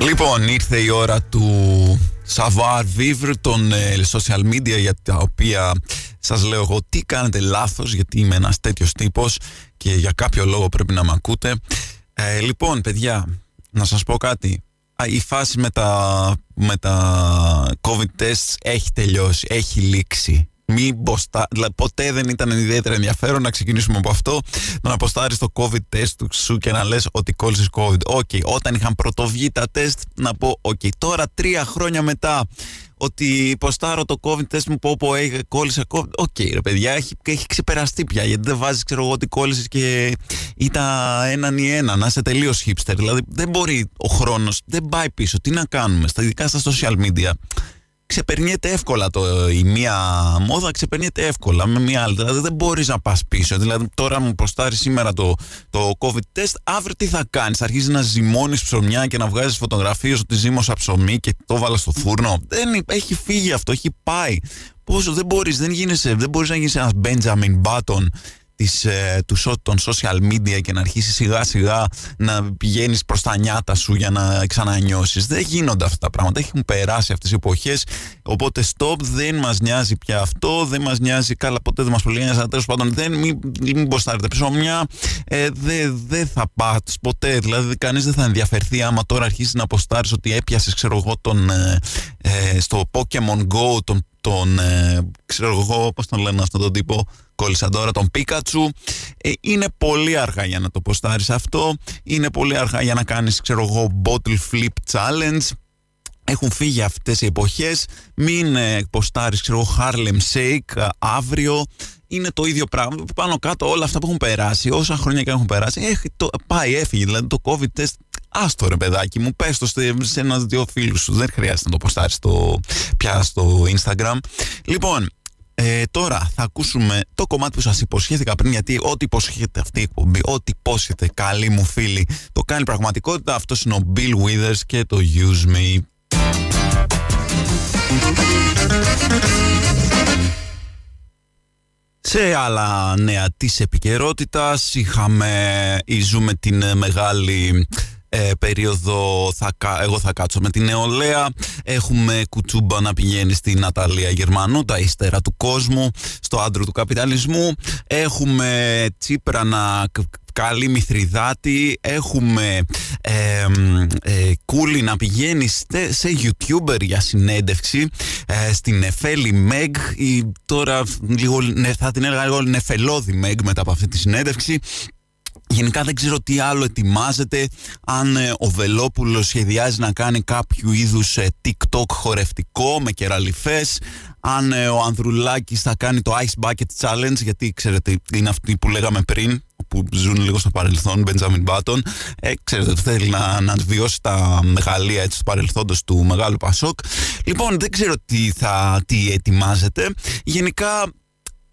Λοιπόν, ήρθε η ώρα του savoir vivre των ε, social media για τα οποία σας λέω εγώ τι κάνετε λάθος γιατί είμαι ένας τέτοιος τύπος και για κάποιο λόγο πρέπει να με ακούτε. Ε, λοιπόν, παιδιά, να σας πω κάτι. Η φάση με τα, με τα COVID tests έχει τελειώσει, έχει λήξει. Μην ποστά... δηλαδή, ποτέ δεν ήταν ιδιαίτερα ενδιαφέρον να ξεκινήσουμε από αυτό. Να ποστάρεις το COVID test του σου και να λες ότι κόλλησες COVID. OK, okay. όταν είχαν πρωτοβγεί τα τεστ, να πω: OK, okay. τώρα τρία χρόνια μετά ότι ποστάρω το COVID test μου πω πω κόλλησε COVID. OK okay, ρε παιδιά, έχει, έχει ξεπεραστεί πια γιατί δεν βάζεις ξέρω εγώ ότι κόλλησες και ήταν έναν ή ένα, να είσαι τελείως hipster. Δηλαδή δεν μπορεί ο χρόνος, δεν πάει πίσω. Τι να κάνουμε, στα ειδικά στα social media ξεπερνιέται εύκολα το, η μία μόδα, ξεπερνιέται εύκολα με μία άλλη. Δηλαδή δεν μπορείς να πας πίσω. Δηλαδή τώρα μου ποστάρεις σήμερα το, το COVID test, αύριο τι θα κάνεις; Αρχίζεις να ζυμώνεις ψωμιά και να βγάζεις φωτογραφίες ότι ζύμωσα ψωμί και το βάλα στο φούρνο; Δεν, έχει φύγει αυτό, έχει πάει. Πόσο δεν μπορείς, δεν γίνεσαι, δεν μπορείς να γίνεις ένας Benjamin Button της, ε, του, των social media και να αρχίσεις σιγά σιγά να πηγαίνεις προς τα νιάτα σου για να ξανανιώσεις. Δεν γίνονται αυτά τα πράγματα, έχουν περάσει αυτές οι εποχές, οπότε stop, δεν μας νοιάζει πια αυτό, δεν μας νοιάζει, καλά ποτέ δεν μας πολύ νοιάζει, τέλος πάντων δεν, μην, μην μποστάρετε ψωμιά, ε, δεν δε θα πάτε ποτέ, δηλαδή κανείς δεν θα ενδιαφερθεί άμα τώρα αρχίσεις να αποστάρεις ότι έπιασες ξέρω εγώ τον, ε, ε, στο Pokemon Go τον, τον ε, ξέρω εγώ πώς τον λένε αυτόν τον τύπο κόλλησα τώρα τον Πίκατσου. Ε, είναι πολύ αργά για να το ποστάρεις αυτό. Είναι πολύ αργά για να κάνεις, ξέρω εγώ, bottle flip challenge. Έχουν φύγει αυτές οι εποχές. Μην ε, ποστάρεις, ξέρω εγώ, Harlem Shake ε, αύριο. Είναι το ίδιο πράγμα. Πάνω κάτω όλα αυτά που έχουν περάσει, όσα χρόνια και έχουν περάσει, έχει το, πάει, έφυγε. Δηλαδή το COVID test Άστο ρε παιδάκι μου, πες το σε ένα-δύο φίλους σου. Δεν χρειάζεται να το ποστάρεις πια στο Instagram. Λοιπόν, ε, τώρα θα ακούσουμε το κομμάτι που σας υποσχέθηκα πριν γιατί ό,τι υποσχέθεται αυτή η εκπομπή, ό,τι υπόσχεται καλή μου φίλη το κάνει πραγματικότητα. Αυτός είναι ο Bill Withers και το Use Me. Σε άλλα νέα της επικαιρότητας είχαμε ή ζούμε την μεγάλη ε, περίοδο θα, εγώ θα κάτσω με την νεολαία. Έχουμε κουτσούμπα να πηγαίνει στη Ναταλία Γερμανού τα ύστερα του κόσμου στο άντρο του καπιταλισμού. Έχουμε Τσίπρα να καλή Μηθριδάτη έχουμε ε, ε, Κούλη να πηγαίνει σε YouTuber για συνέντευξη ε, στην Εφέλη Μεγ τώρα λίγο, θα την έλεγα λίγο νεφελώδη Μεγ μετά από αυτή τη συνέντευξη Γενικά δεν ξέρω τι άλλο ετοιμάζεται αν ε, ο Βελόπουλος σχεδιάζει να κάνει κάποιο είδους ε, TikTok χορευτικό με κεραλιφές αν ε, ο Ανδρουλάκης θα κάνει το Ice Bucket Challenge γιατί ξέρετε είναι αυτοί που λέγαμε πριν που ζουν λίγο στο παρελθόν, Benjamin Button. Ε, ξέρετε θέλει να, να βιώσει τα μεγαλεία έτσι, του παρελθόντος του Μεγάλου Πασόκ. Λοιπόν δεν ξέρω τι, θα, τι ετοιμάζεται. Γενικά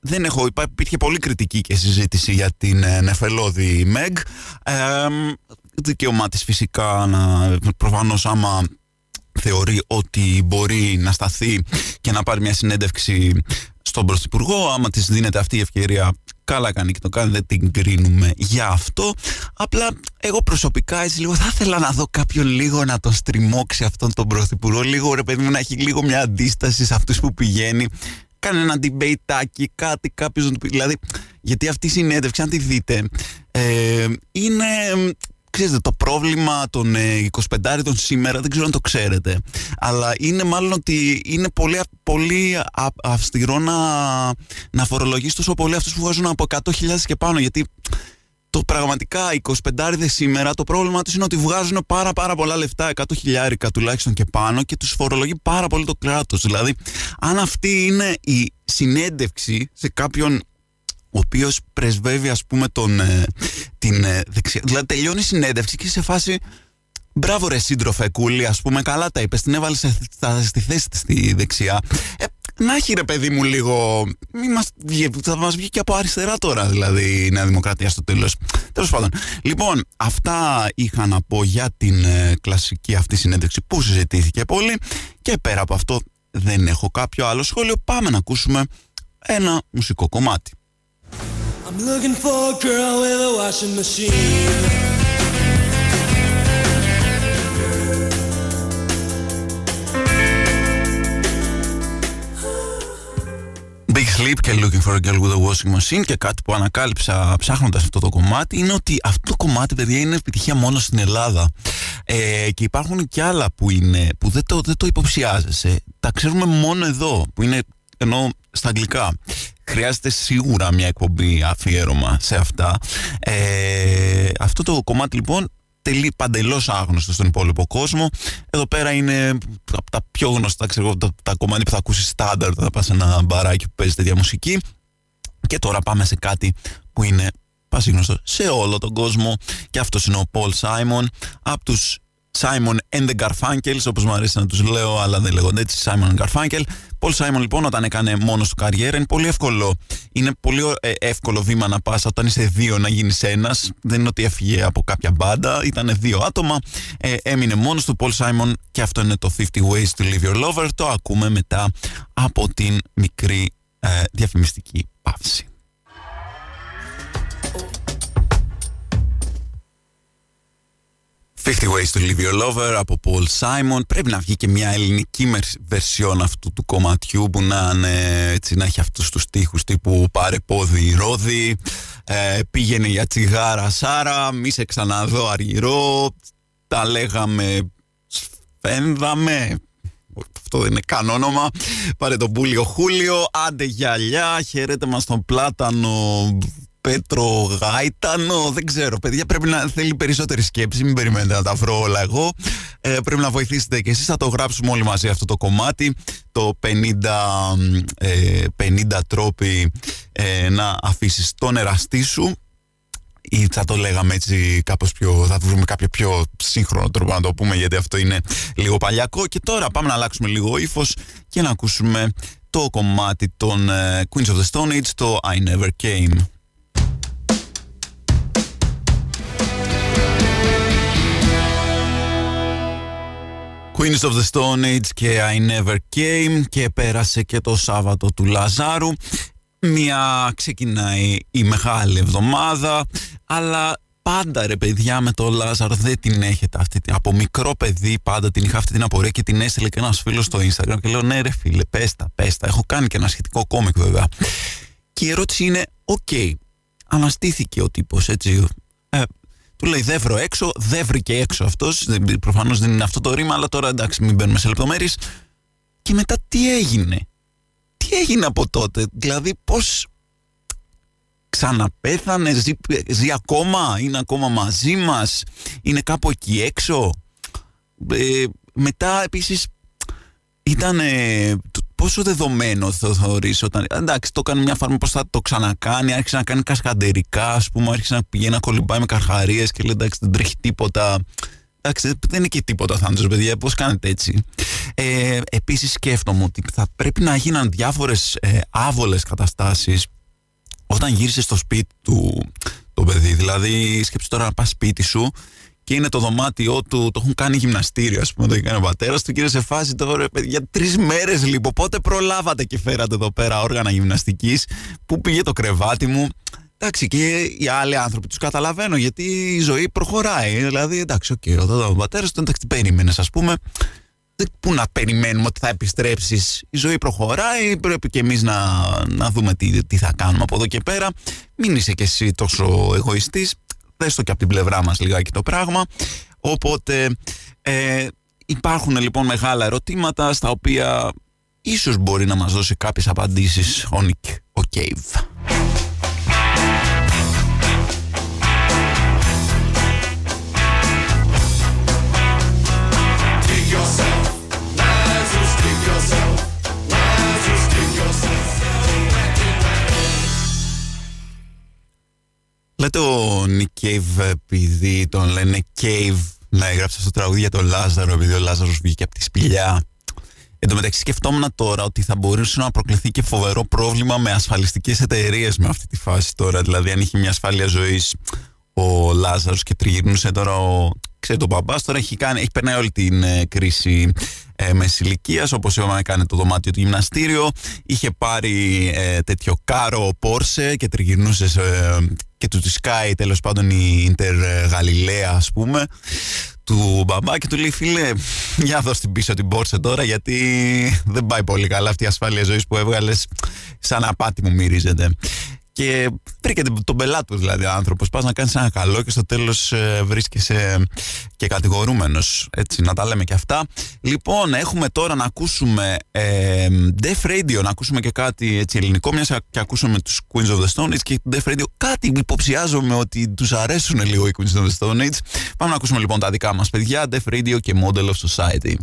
δεν έχω, υπήρχε πολύ κριτική και συζήτηση για την ε, νεφελώδη Μεγ. Ε, δικαίωμά της φυσικά να, προφανώς άμα θεωρεί ότι μπορεί να σταθεί και να πάρει μια συνέντευξη στον Πρωθυπουργό, άμα της δίνεται αυτή η ευκαιρία καλά κάνει και το κάνει, δεν την κρίνουμε για αυτό. Απλά εγώ προσωπικά έτσι λίγο θα ήθελα να δω κάποιον λίγο να τον στριμώξει αυτόν τον Πρωθυπουργό, λίγο ρε παιδί μου να έχει λίγο μια αντίσταση σε αυτούς που πηγαίνει κάνε ένα debate κάτι κάποιο Δηλαδή, γιατί αυτή η συνέντευξη, αν τη δείτε, ε, είναι ξέρετε, το πρόβλημα των 25 των σήμερα, δεν ξέρω αν το ξέρετε, αλλά είναι μάλλον ότι είναι πολύ, πολύ αυστηρό να, να φορολογήσει τόσο πολύ αυτούς που βγάζουν από 100.000 και πάνω, γιατί το πραγματικά 25 σήμερα το πρόβλημα τους είναι ότι βγάζουν πάρα πάρα πολλά λεφτά, 100 χιλιάρικα τουλάχιστον και πάνω και τους φορολογεί πάρα πολύ το κράτος. Δηλαδή, αν αυτή είναι η συνέντευξη σε κάποιον ο οποίος πρεσβεύει ας πούμε τον, ε, την ε, δεξιά. Δηλαδή τελειώνει η συνέντευξη και σε φάση Μπράβο ρε σύντροφε κούλη, ας πούμε καλά τα είπες, την έβαλες στη θέση της στη δεξιά. Ε, να έχει ρε παιδί μου λίγο, μη μας, θα μας βγει και από αριστερά τώρα δηλαδή η Νέα Δημοκρατία στο τέλος. Τέλος πάντων. Λοιπόν, αυτά είχα να πω για την ε, κλασική αυτή συνέντευξη που συζητήθηκε πολύ και πέρα από αυτό δεν έχω κάποιο άλλο σχόλιο. Πάμε να ακούσουμε ένα μουσικό κομμάτι. I'm looking for a girl with a washing machine. Sleep και Looking for a Girl with a Washing Machine και κάτι που ανακάλυψα ψάχνοντας αυτό το κομμάτι είναι ότι αυτό το κομμάτι παιδιά είναι επιτυχία μόνο στην Ελλάδα. Ε, και υπάρχουν και άλλα που, είναι, που δεν, το, δεν το υποψιάζεσαι. Τα ξέρουμε μόνο εδώ που είναι ενώ στα αγγλικά. Χρειάζεται σίγουρα μια εκπομπή αφιέρωμα σε αυτά. Ε, αυτό το κομμάτι λοιπόν τελεί παντελώς άγνωστο στον υπόλοιπο κόσμο. Εδώ πέρα είναι από τα πιο γνωστά, ξέρω, τα, τα κομμάτια που θα ακούσεις στάνταρ όταν θα πας σε ένα μπαράκι που παίζει τέτοια μουσική. Και τώρα πάμε σε κάτι που είναι πασίγνωστο σε όλο τον κόσμο. Και αυτός είναι ο Paul Simon από τους Simon and the Garfunkels, όπως μου αρέσει να τους λέω, αλλά δεν λέγονται έτσι, Simon and Garfunkel. Paul Simon λοιπόν όταν έκανε μόνος του καριέρα είναι πολύ εύκολο. Είναι πολύ ε, εύκολο βήμα να πας όταν είσαι δύο να γίνεις ένας. Δεν είναι ότι έφυγε από κάποια μπάντα, ήταν δύο άτομα. Ε, έμεινε μόνος του Paul Simon και αυτό είναι το 50 Ways to Live Your Lover. Το ακούμε μετά από την μικρή ε, διαφημιστική παύση. 50 Ways to Leave Your Lover από Paul Simon. Πρέπει να βγει και μια ελληνική βερσιόν αυτού του κομματιού που να, είναι, έτσι, να έχει αυτούς τους στίχους τύπου πάρε πόδι ρόδι, ε, πήγαινε για τσιγάρα Σάρα, μη σε ξαναδώ αργυρό, τα λέγαμε σφένδαμε, αυτό δεν είναι καν όνομα. Πάρε τον Πούλιο Χούλιο, άντε γυαλιά, χαιρέτε μας τον Πλάτανο, Πέτρο Γάιτανο, δεν ξέρω. Παιδιά, πρέπει να θέλει περισσότερη σκέψη. Μην περιμένετε να τα βρω όλα εγώ. Ε, πρέπει να βοηθήσετε και εσείς. Θα το γράψουμε όλοι μαζί αυτό το κομμάτι. Το 50, ε, 50 τρόποι ε, να αφήσεις τον εραστή σου. Ή θα το λέγαμε έτσι κάπως πιο... Θα βρούμε κάποιο πιο σύγχρονο τρόπο να το πούμε γιατί αυτό είναι λίγο παλιακό. Και τώρα πάμε να αλλάξουμε λίγο ύφος και να ακούσουμε το κομμάτι των ε, Queens of the Stone Age, το I Never Came. Queens of the Stone Age και I Never Came και πέρασε και το Σάββατο του Λαζάρου. Μια ξεκινάει η μεγάλη εβδομάδα, αλλά πάντα ρε παιδιά με το Λάζαρο δεν την έχετε αυτή. Από μικρό παιδί πάντα την είχα αυτή την απορία και την έστειλε και ένας φίλος στο Instagram και λέω ναι ρε φίλε πέστα, πέστα. Έχω κάνει και ένα σχετικό κόμικ βέβαια. Και η ερώτηση είναι, OK, okay, αναστήθηκε ο τύπος έτσι, ε, του λέει δεύρο έξω, δευρήκε έξω αυτός. Προφανώς δεν είναι αυτό το ρήμα, αλλά τώρα εντάξει, μην μπαίνουμε σε λεπτομέρειες. Και μετά τι έγινε; Τι έγινε από τότε, δηλαδή πώς ξαναπέθανε, ζει, ζει ακόμα, είναι ακόμα μαζί μας, είναι κάπου εκεί έξω; Ε, μετά επίσης ήταν πόσο δεδομένο θα θεωρείς όταν. Εντάξει, το έκανε μια φάρμα, πώς θα το ξανακάνει, άρχισε να κάνει κασκαντερικά, ας πούμε, άρχισε να πηγαίνει να κολυμπάει με καρχαρίες και λέει εντάξει, δεν τρέχει τίποτα. Εντάξει, δεν είναι και τίποτα θάνατος, παιδιά. Πώς κάνετε έτσι. Ε, Επίσης, σκέφτομαι ότι θα πρέπει να γίναν διάφορες ε, άβολες καταστάσεις όταν γύρισες στο σπίτι του το παιδί. Δηλαδή, σκέψτε τώρα να πας σπίτι σου και είναι το δωμάτιό του, το έχουν κάνει γυμναστήριο, ας πούμε, το έχει κάνει ο πατέρας του και είναι σε φάση τώρα, για τρεις μέρες λοιπόν. Πότε προλάβατε και φέρατε εδώ πέρα όργανα γυμναστικής, πού πήγε το κρεβάτι μου. Εντάξει, και οι άλλοι άνθρωποι τους καταλαβαίνω γιατί η ζωή προχωράει. Δηλαδή, εντάξει, OK, okay, ο πατέρας του, εντάξει, περίμενες, ας πούμε. Πού να περιμένουμε ότι θα επιστρέψεις. Η ζωή προχωράει. Πρέπει και εμείς να, να δούμε τι, τι θα κάνουμε από εδώ και πέρα. Μην είσαι κι εσύ τόσο εγωιστής δες το και από την πλευρά μας λιγάκι το πράγμα. Οπότε ε, υπάρχουν λοιπόν μεγάλα ερωτήματα στα οποία ίσως μπορεί να μας δώσει κάποιες απαντήσεις ο Νικ, ο Cave. Λέτε ο Nick Cave επειδή τον λένε Cave να έγραψε αυτό το τραγούδι για τον Λάζαρο, επειδή ο Λάζαρος βγήκε από τη σπηλιά. Εν τω μεταξύ, σκεφτόμουν τώρα ότι θα μπορούσε να προκληθεί και φοβερό πρόβλημα με ασφαλιστικές εταιρείες με αυτή τη φάση τώρα. Δηλαδή, αν είχε μια ασφάλεια ζωής ο Λάζαρος και τριγυρνούσε τώρα ο. Ξέρετε, ο μπαμπάς τώρα έχει, κάνει, έχει περνάει όλη την ε, κρίση ε, μέσης ηλικίας, όπως είπαμε, έκανε το δωμάτιο του γυμναστήριο. Είχε πάρει ε, τέτοιο κάρο Πόρσε και τριγυρνούσε και του τη Sky τέλος πάντων η Ιντερ Γαλιλαία, ας πούμε του μπαμπά και του λέει φίλε για δώσ' την πίσω την πόρσε τώρα γιατί δεν πάει πολύ καλά αυτή η ασφάλεια ζωής που έβγαλες σαν απάτη μου μυρίζεται και βρήκε τον πελάτη του δηλαδή άνθρωπος. Πας να κάνεις ένα καλό και στο τέλος ε, βρίσκεσαι και κατηγορούμενος. Έτσι, να τα λέμε και αυτά. Λοιπόν, έχουμε τώρα να ακούσουμε ε, Def Radio, να ακούσουμε και κάτι έτσι ελληνικό, μιας και ακούσαμε τους Queens of the Stone Age και Def Radio. Κάτι υποψιάζομαι ότι τους αρέσουν λίγο οι Queens of the Stone Age. Πάμε να ακούσουμε λοιπόν τα δικά μας παιδιά, Def Radio και Model of Society.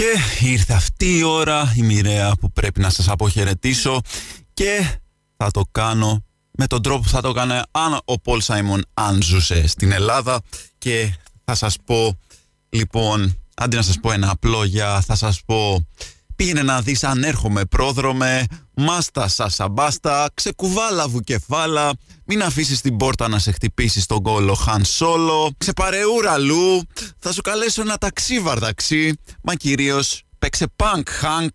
Και ήρθε αυτή η ώρα, η μοιραία που πρέπει να σας αποχαιρετήσω και θα το κάνω με τον τρόπο που θα το κάνω αν ο Πολ Σάιμον αν ζούσε στην Ελλάδα. Και θα σας πω λοιπόν, αντί να σας πω ένα απλό για θα σας πω Πήγαινε να δεις αν έρχομαι πρόδρομε, μάστα σας μπάστα, ξεκουβάλα βουκεφάλα, μην αφήσεις την πόρτα να σε χτυπήσει στον κόλο Χαν Σόλο, ξεπαρεούρα λου, θα σου καλέσω ένα ταξί βαρδαξί, μα κυρίως παίξε πανκ χανκ.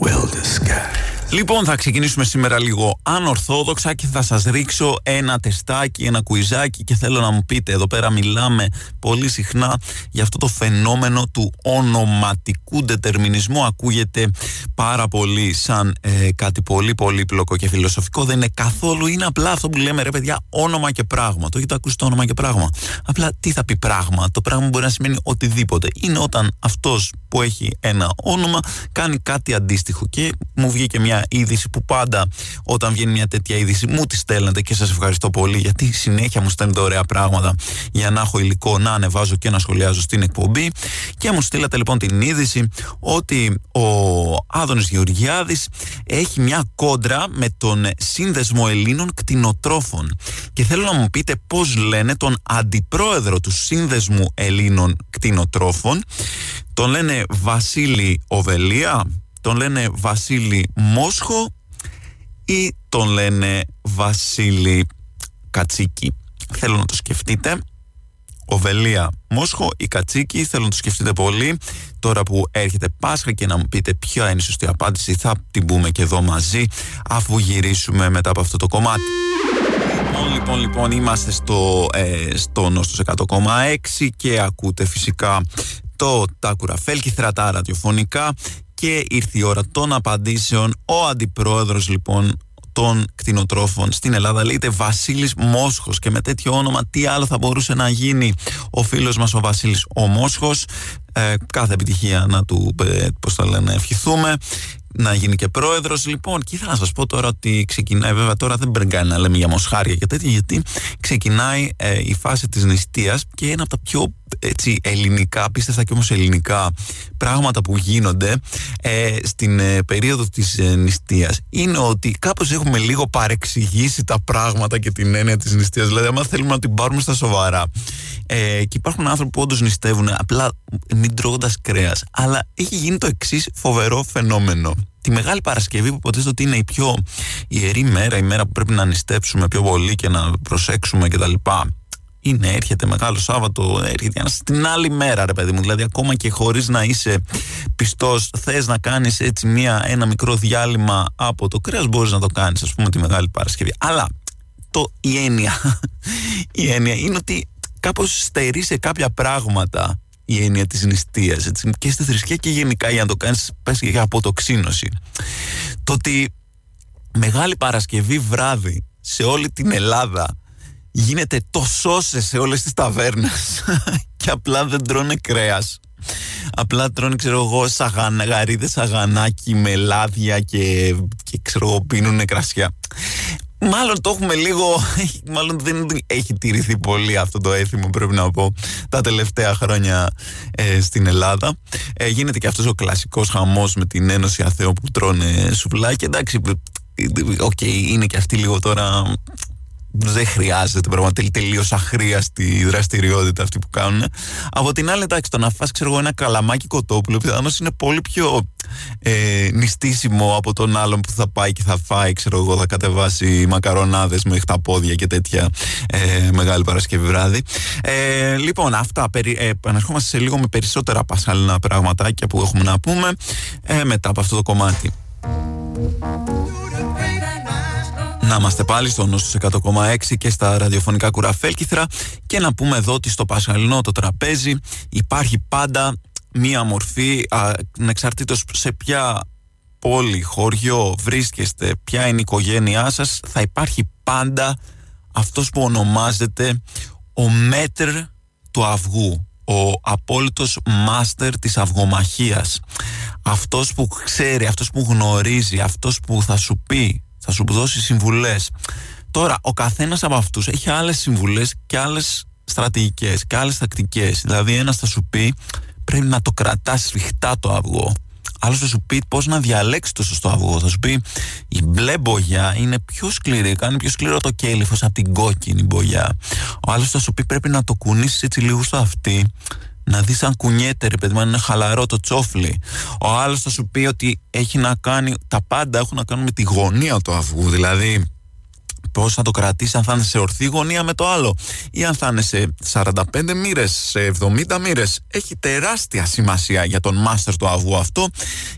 Well Λοιπόν, θα ξεκινήσουμε σήμερα λίγο ανορθόδοξα και θα σας ρίξω ένα τεστάκι, ένα κουιζάκι και θέλω να μου πείτε, εδώ πέρα μιλάμε πολύ συχνά για αυτό το φαινόμενο του ονοματικού δετερμινισμού. Ακούγεται πάρα πολύ σαν ε, κάτι πολύ πολύπλοκο και φιλοσοφικό. Δεν είναι καθόλου, είναι απλά αυτό που λέμε ρε παιδιά, όνομα και πράγμα. Το έχετε ακούσει το όνομα και πράγμα. Απλά τι θα πει πράγμα; Το πράγμα μπορεί να σημαίνει οτιδήποτε. Είναι όταν αυτός που έχει ένα όνομα κάνει κάτι αντίστοιχο. Και μου βγήκε μια είδηση που πάντα όταν βγαίνει μια τέτοια είδηση μου τη στέλνετε και σας ευχαριστώ πολύ γιατί συνέχεια μου στέλνετε ωραία πράγματα για να έχω υλικό να ανεβάζω και να σχολιάζω στην εκπομπή. Και μου στείλατε λοιπόν την είδηση ότι ο Άδωνης Γεωργιάδης έχει μια κόντρα με τον Σύνδεσμο Ελλήνων Κτηνοτρόφων. Και θέλω να μου πείτε πώς λένε τον αντιπρόεδρο του Σύνδεσμου Ελλήνων Κτηνοτρόφων τον λένε Βασίλη Οβελία, τον λένε Βασίλη Μόσχο ή τον λένε Βασίλη Κατσίκη. Θέλω να το σκεφτείτε. Οβελία Μόσχο ή Κατσίκη, θέλω να το σκεφτείτε πολύ. Τώρα που έρχεται Πάσχα και να μου πείτε ποια είναι η σωστή απάντηση, θα την πούμε και εδώ μαζί, αφού γυρίσουμε μετά από αυτό το κομμάτι. Λοιπόν, λοιπόν, λοιπόν, είμαστε στο, ε, στο Νόστος 100,6 και ακούτε φυσικά το τα κουραφέλ θρατά ραδιοφωνικά και ήρθε η ώρα των απαντήσεων. Ο αντιπρόεδρος λοιπόν των κτηνοτρόφων στην Ελλάδα λέγεται Βασίλης Μόσχος και με τέτοιο όνομα τι άλλο θα μπορούσε να γίνει; Ο φίλος μας ο Βασίλης ο Μόσχος ε, κάθε επιτυχία να του ε, πώς θα λένε ευχηθούμε να γίνει και πρόεδρος. Λοιπόν, και ήθελα να σας πω τώρα ότι ξεκινάει, βέβαια τώρα δεν πρέπει να λέμε για μοσχάρια και τέτοια, γιατί ξεκινάει ε, η φάση της νηστείας και ένα από τα πιο έτσι, ελληνικά, πίστευτα και όμως ελληνικά πράγματα που γίνονται ε, στην ε, περίοδο της ε, νηστείας είναι ότι κάπως έχουμε λίγο παρεξηγήσει τα πράγματα και την έννοια της νηστείας. Δηλαδή, άμα θέλουμε να την πάρουμε στα σοβαρά. Ε, και υπάρχουν άνθρωποι που όντως νηστεύουν απλά μην τρώγοντας κρέας. Αλλά έχει γίνει το εξής φοβερό φαινόμενο τη Μεγάλη Παρασκευή που υποτίθεται ότι είναι η πιο ιερή μέρα, η μέρα που πρέπει να νηστέψουμε πιο πολύ και να προσέξουμε κτλ. Είναι, έρχεται Μεγάλο Σάββατο, έρχεται την άλλη μέρα, ρε παιδί μου. Δηλαδή, ακόμα και χωρίς να είσαι πιστός, θες να κάνεις έτσι μια, ένα μικρό διάλειμμα από το κρέας, μπορείς να το κάνεις, ας πούμε, τη Μεγάλη Παρασκευή. Αλλά το, η έννοια, η έννοια είναι ότι κάπως στερεί σε κάποια πράγματα η έννοια της νηστείας και στη θρησκεία και γενικά για να το κάνεις πες και αποτοξίνωση το ότι Μεγάλη Παρασκευή βράδυ σε όλη την Ελλάδα γίνεται το σώσε σε όλες τις ταβέρνες και απλά δεν τρώνε κρέας απλά τρώνε ξέρω εγώ σαγανα, γαρίδες σαγανάκι με λάδια και, και ξέρω εγώ πίνουνε κρασιά Μάλλον το έχουμε λίγο. Μάλλον δεν έχει τηρηθεί πολύ αυτό το έθιμο, πρέπει να πω, τα τελευταία χρόνια ε, στην Ελλάδα. Ε, γίνεται και αυτός ο κλασικός χαμός με την Ένωση Αθέων που τρώνε σουβλάκι. Εντάξει, OK, okay, είναι και αυτή λίγο τώρα δεν χρειάζεται πραγματικά τελείως αχρείαστη δραστηριότητα αυτή που κάνουν. Από την άλλη, εντάξει, το να φας ξέρω εγώ, ένα καλαμάκι κοτόπουλο πιθανώς είναι πολύ πιο ε, νηστίσιμο από τον άλλον που θα πάει και θα φάει, ξέρω εγώ, θα κατεβάσει μακαρονάδες με πόδια και τέτοια ε, μεγάλη Παρασκευή βράδυ. Ε, λοιπόν, αυτά. Περι, ε, επαναρχόμαστε σε λίγο με περισσότερα πασχαλινά πραγματάκια που έχουμε να πούμε ε, μετά από αυτό το κομμάτι. Να είμαστε πάλι στο νόσο 100,6 και στα ραδιοφωνικά κουραφέλκυθρα και να πούμε εδώ ότι στο Πασχαλινό το τραπέζι υπάρχει πάντα μία μορφή ανεξαρτήτως σε ποια πόλη, χωριό βρίσκεστε, ποια είναι η οικογένειά σας θα υπάρχει πάντα αυτός που ονομάζεται ο μέτρ του αυγού ο απόλυτος μάστερ της αυγομαχίας. Αυτός που ξέρει, αυτός που γνωρίζει αυτός που θα σου πει θα σου δώσει συμβουλές. Τώρα, ο καθένας από αυτούς έχει άλλες συμβουλές και άλλες στρατηγικές και άλλες τακτικές. Δηλαδή, ένας θα σου πει πρέπει να το κρατάς σφιχτά το αυγό. Άλλος θα σου πει πώς να διαλέξει το σωστό αυγό. Θα σου πει η μπλε μπογιά είναι πιο σκληρή, κάνει πιο σκληρό το κέλυφος από την κόκκινη μπογιά. Ο άλλος θα σου πει πρέπει να το κουνήσεις έτσι λίγο στο αυτί να δεις αν κουνιέται ρε παιδί είναι χαλαρό το τσόφλι. Ο άλλος θα σου πει ότι έχει να κάνει, τα πάντα έχουν να κάνουν με τη γωνία του αυγού, δηλαδή πώς θα το κρατήσει, αν θα είναι σε ορθή γωνία με το άλλο, ή αν θα είναι σε 45 μοίρες, σε 70 μοίρες. Έχει τεράστια σημασία για τον μάστερ του αυγού αυτό.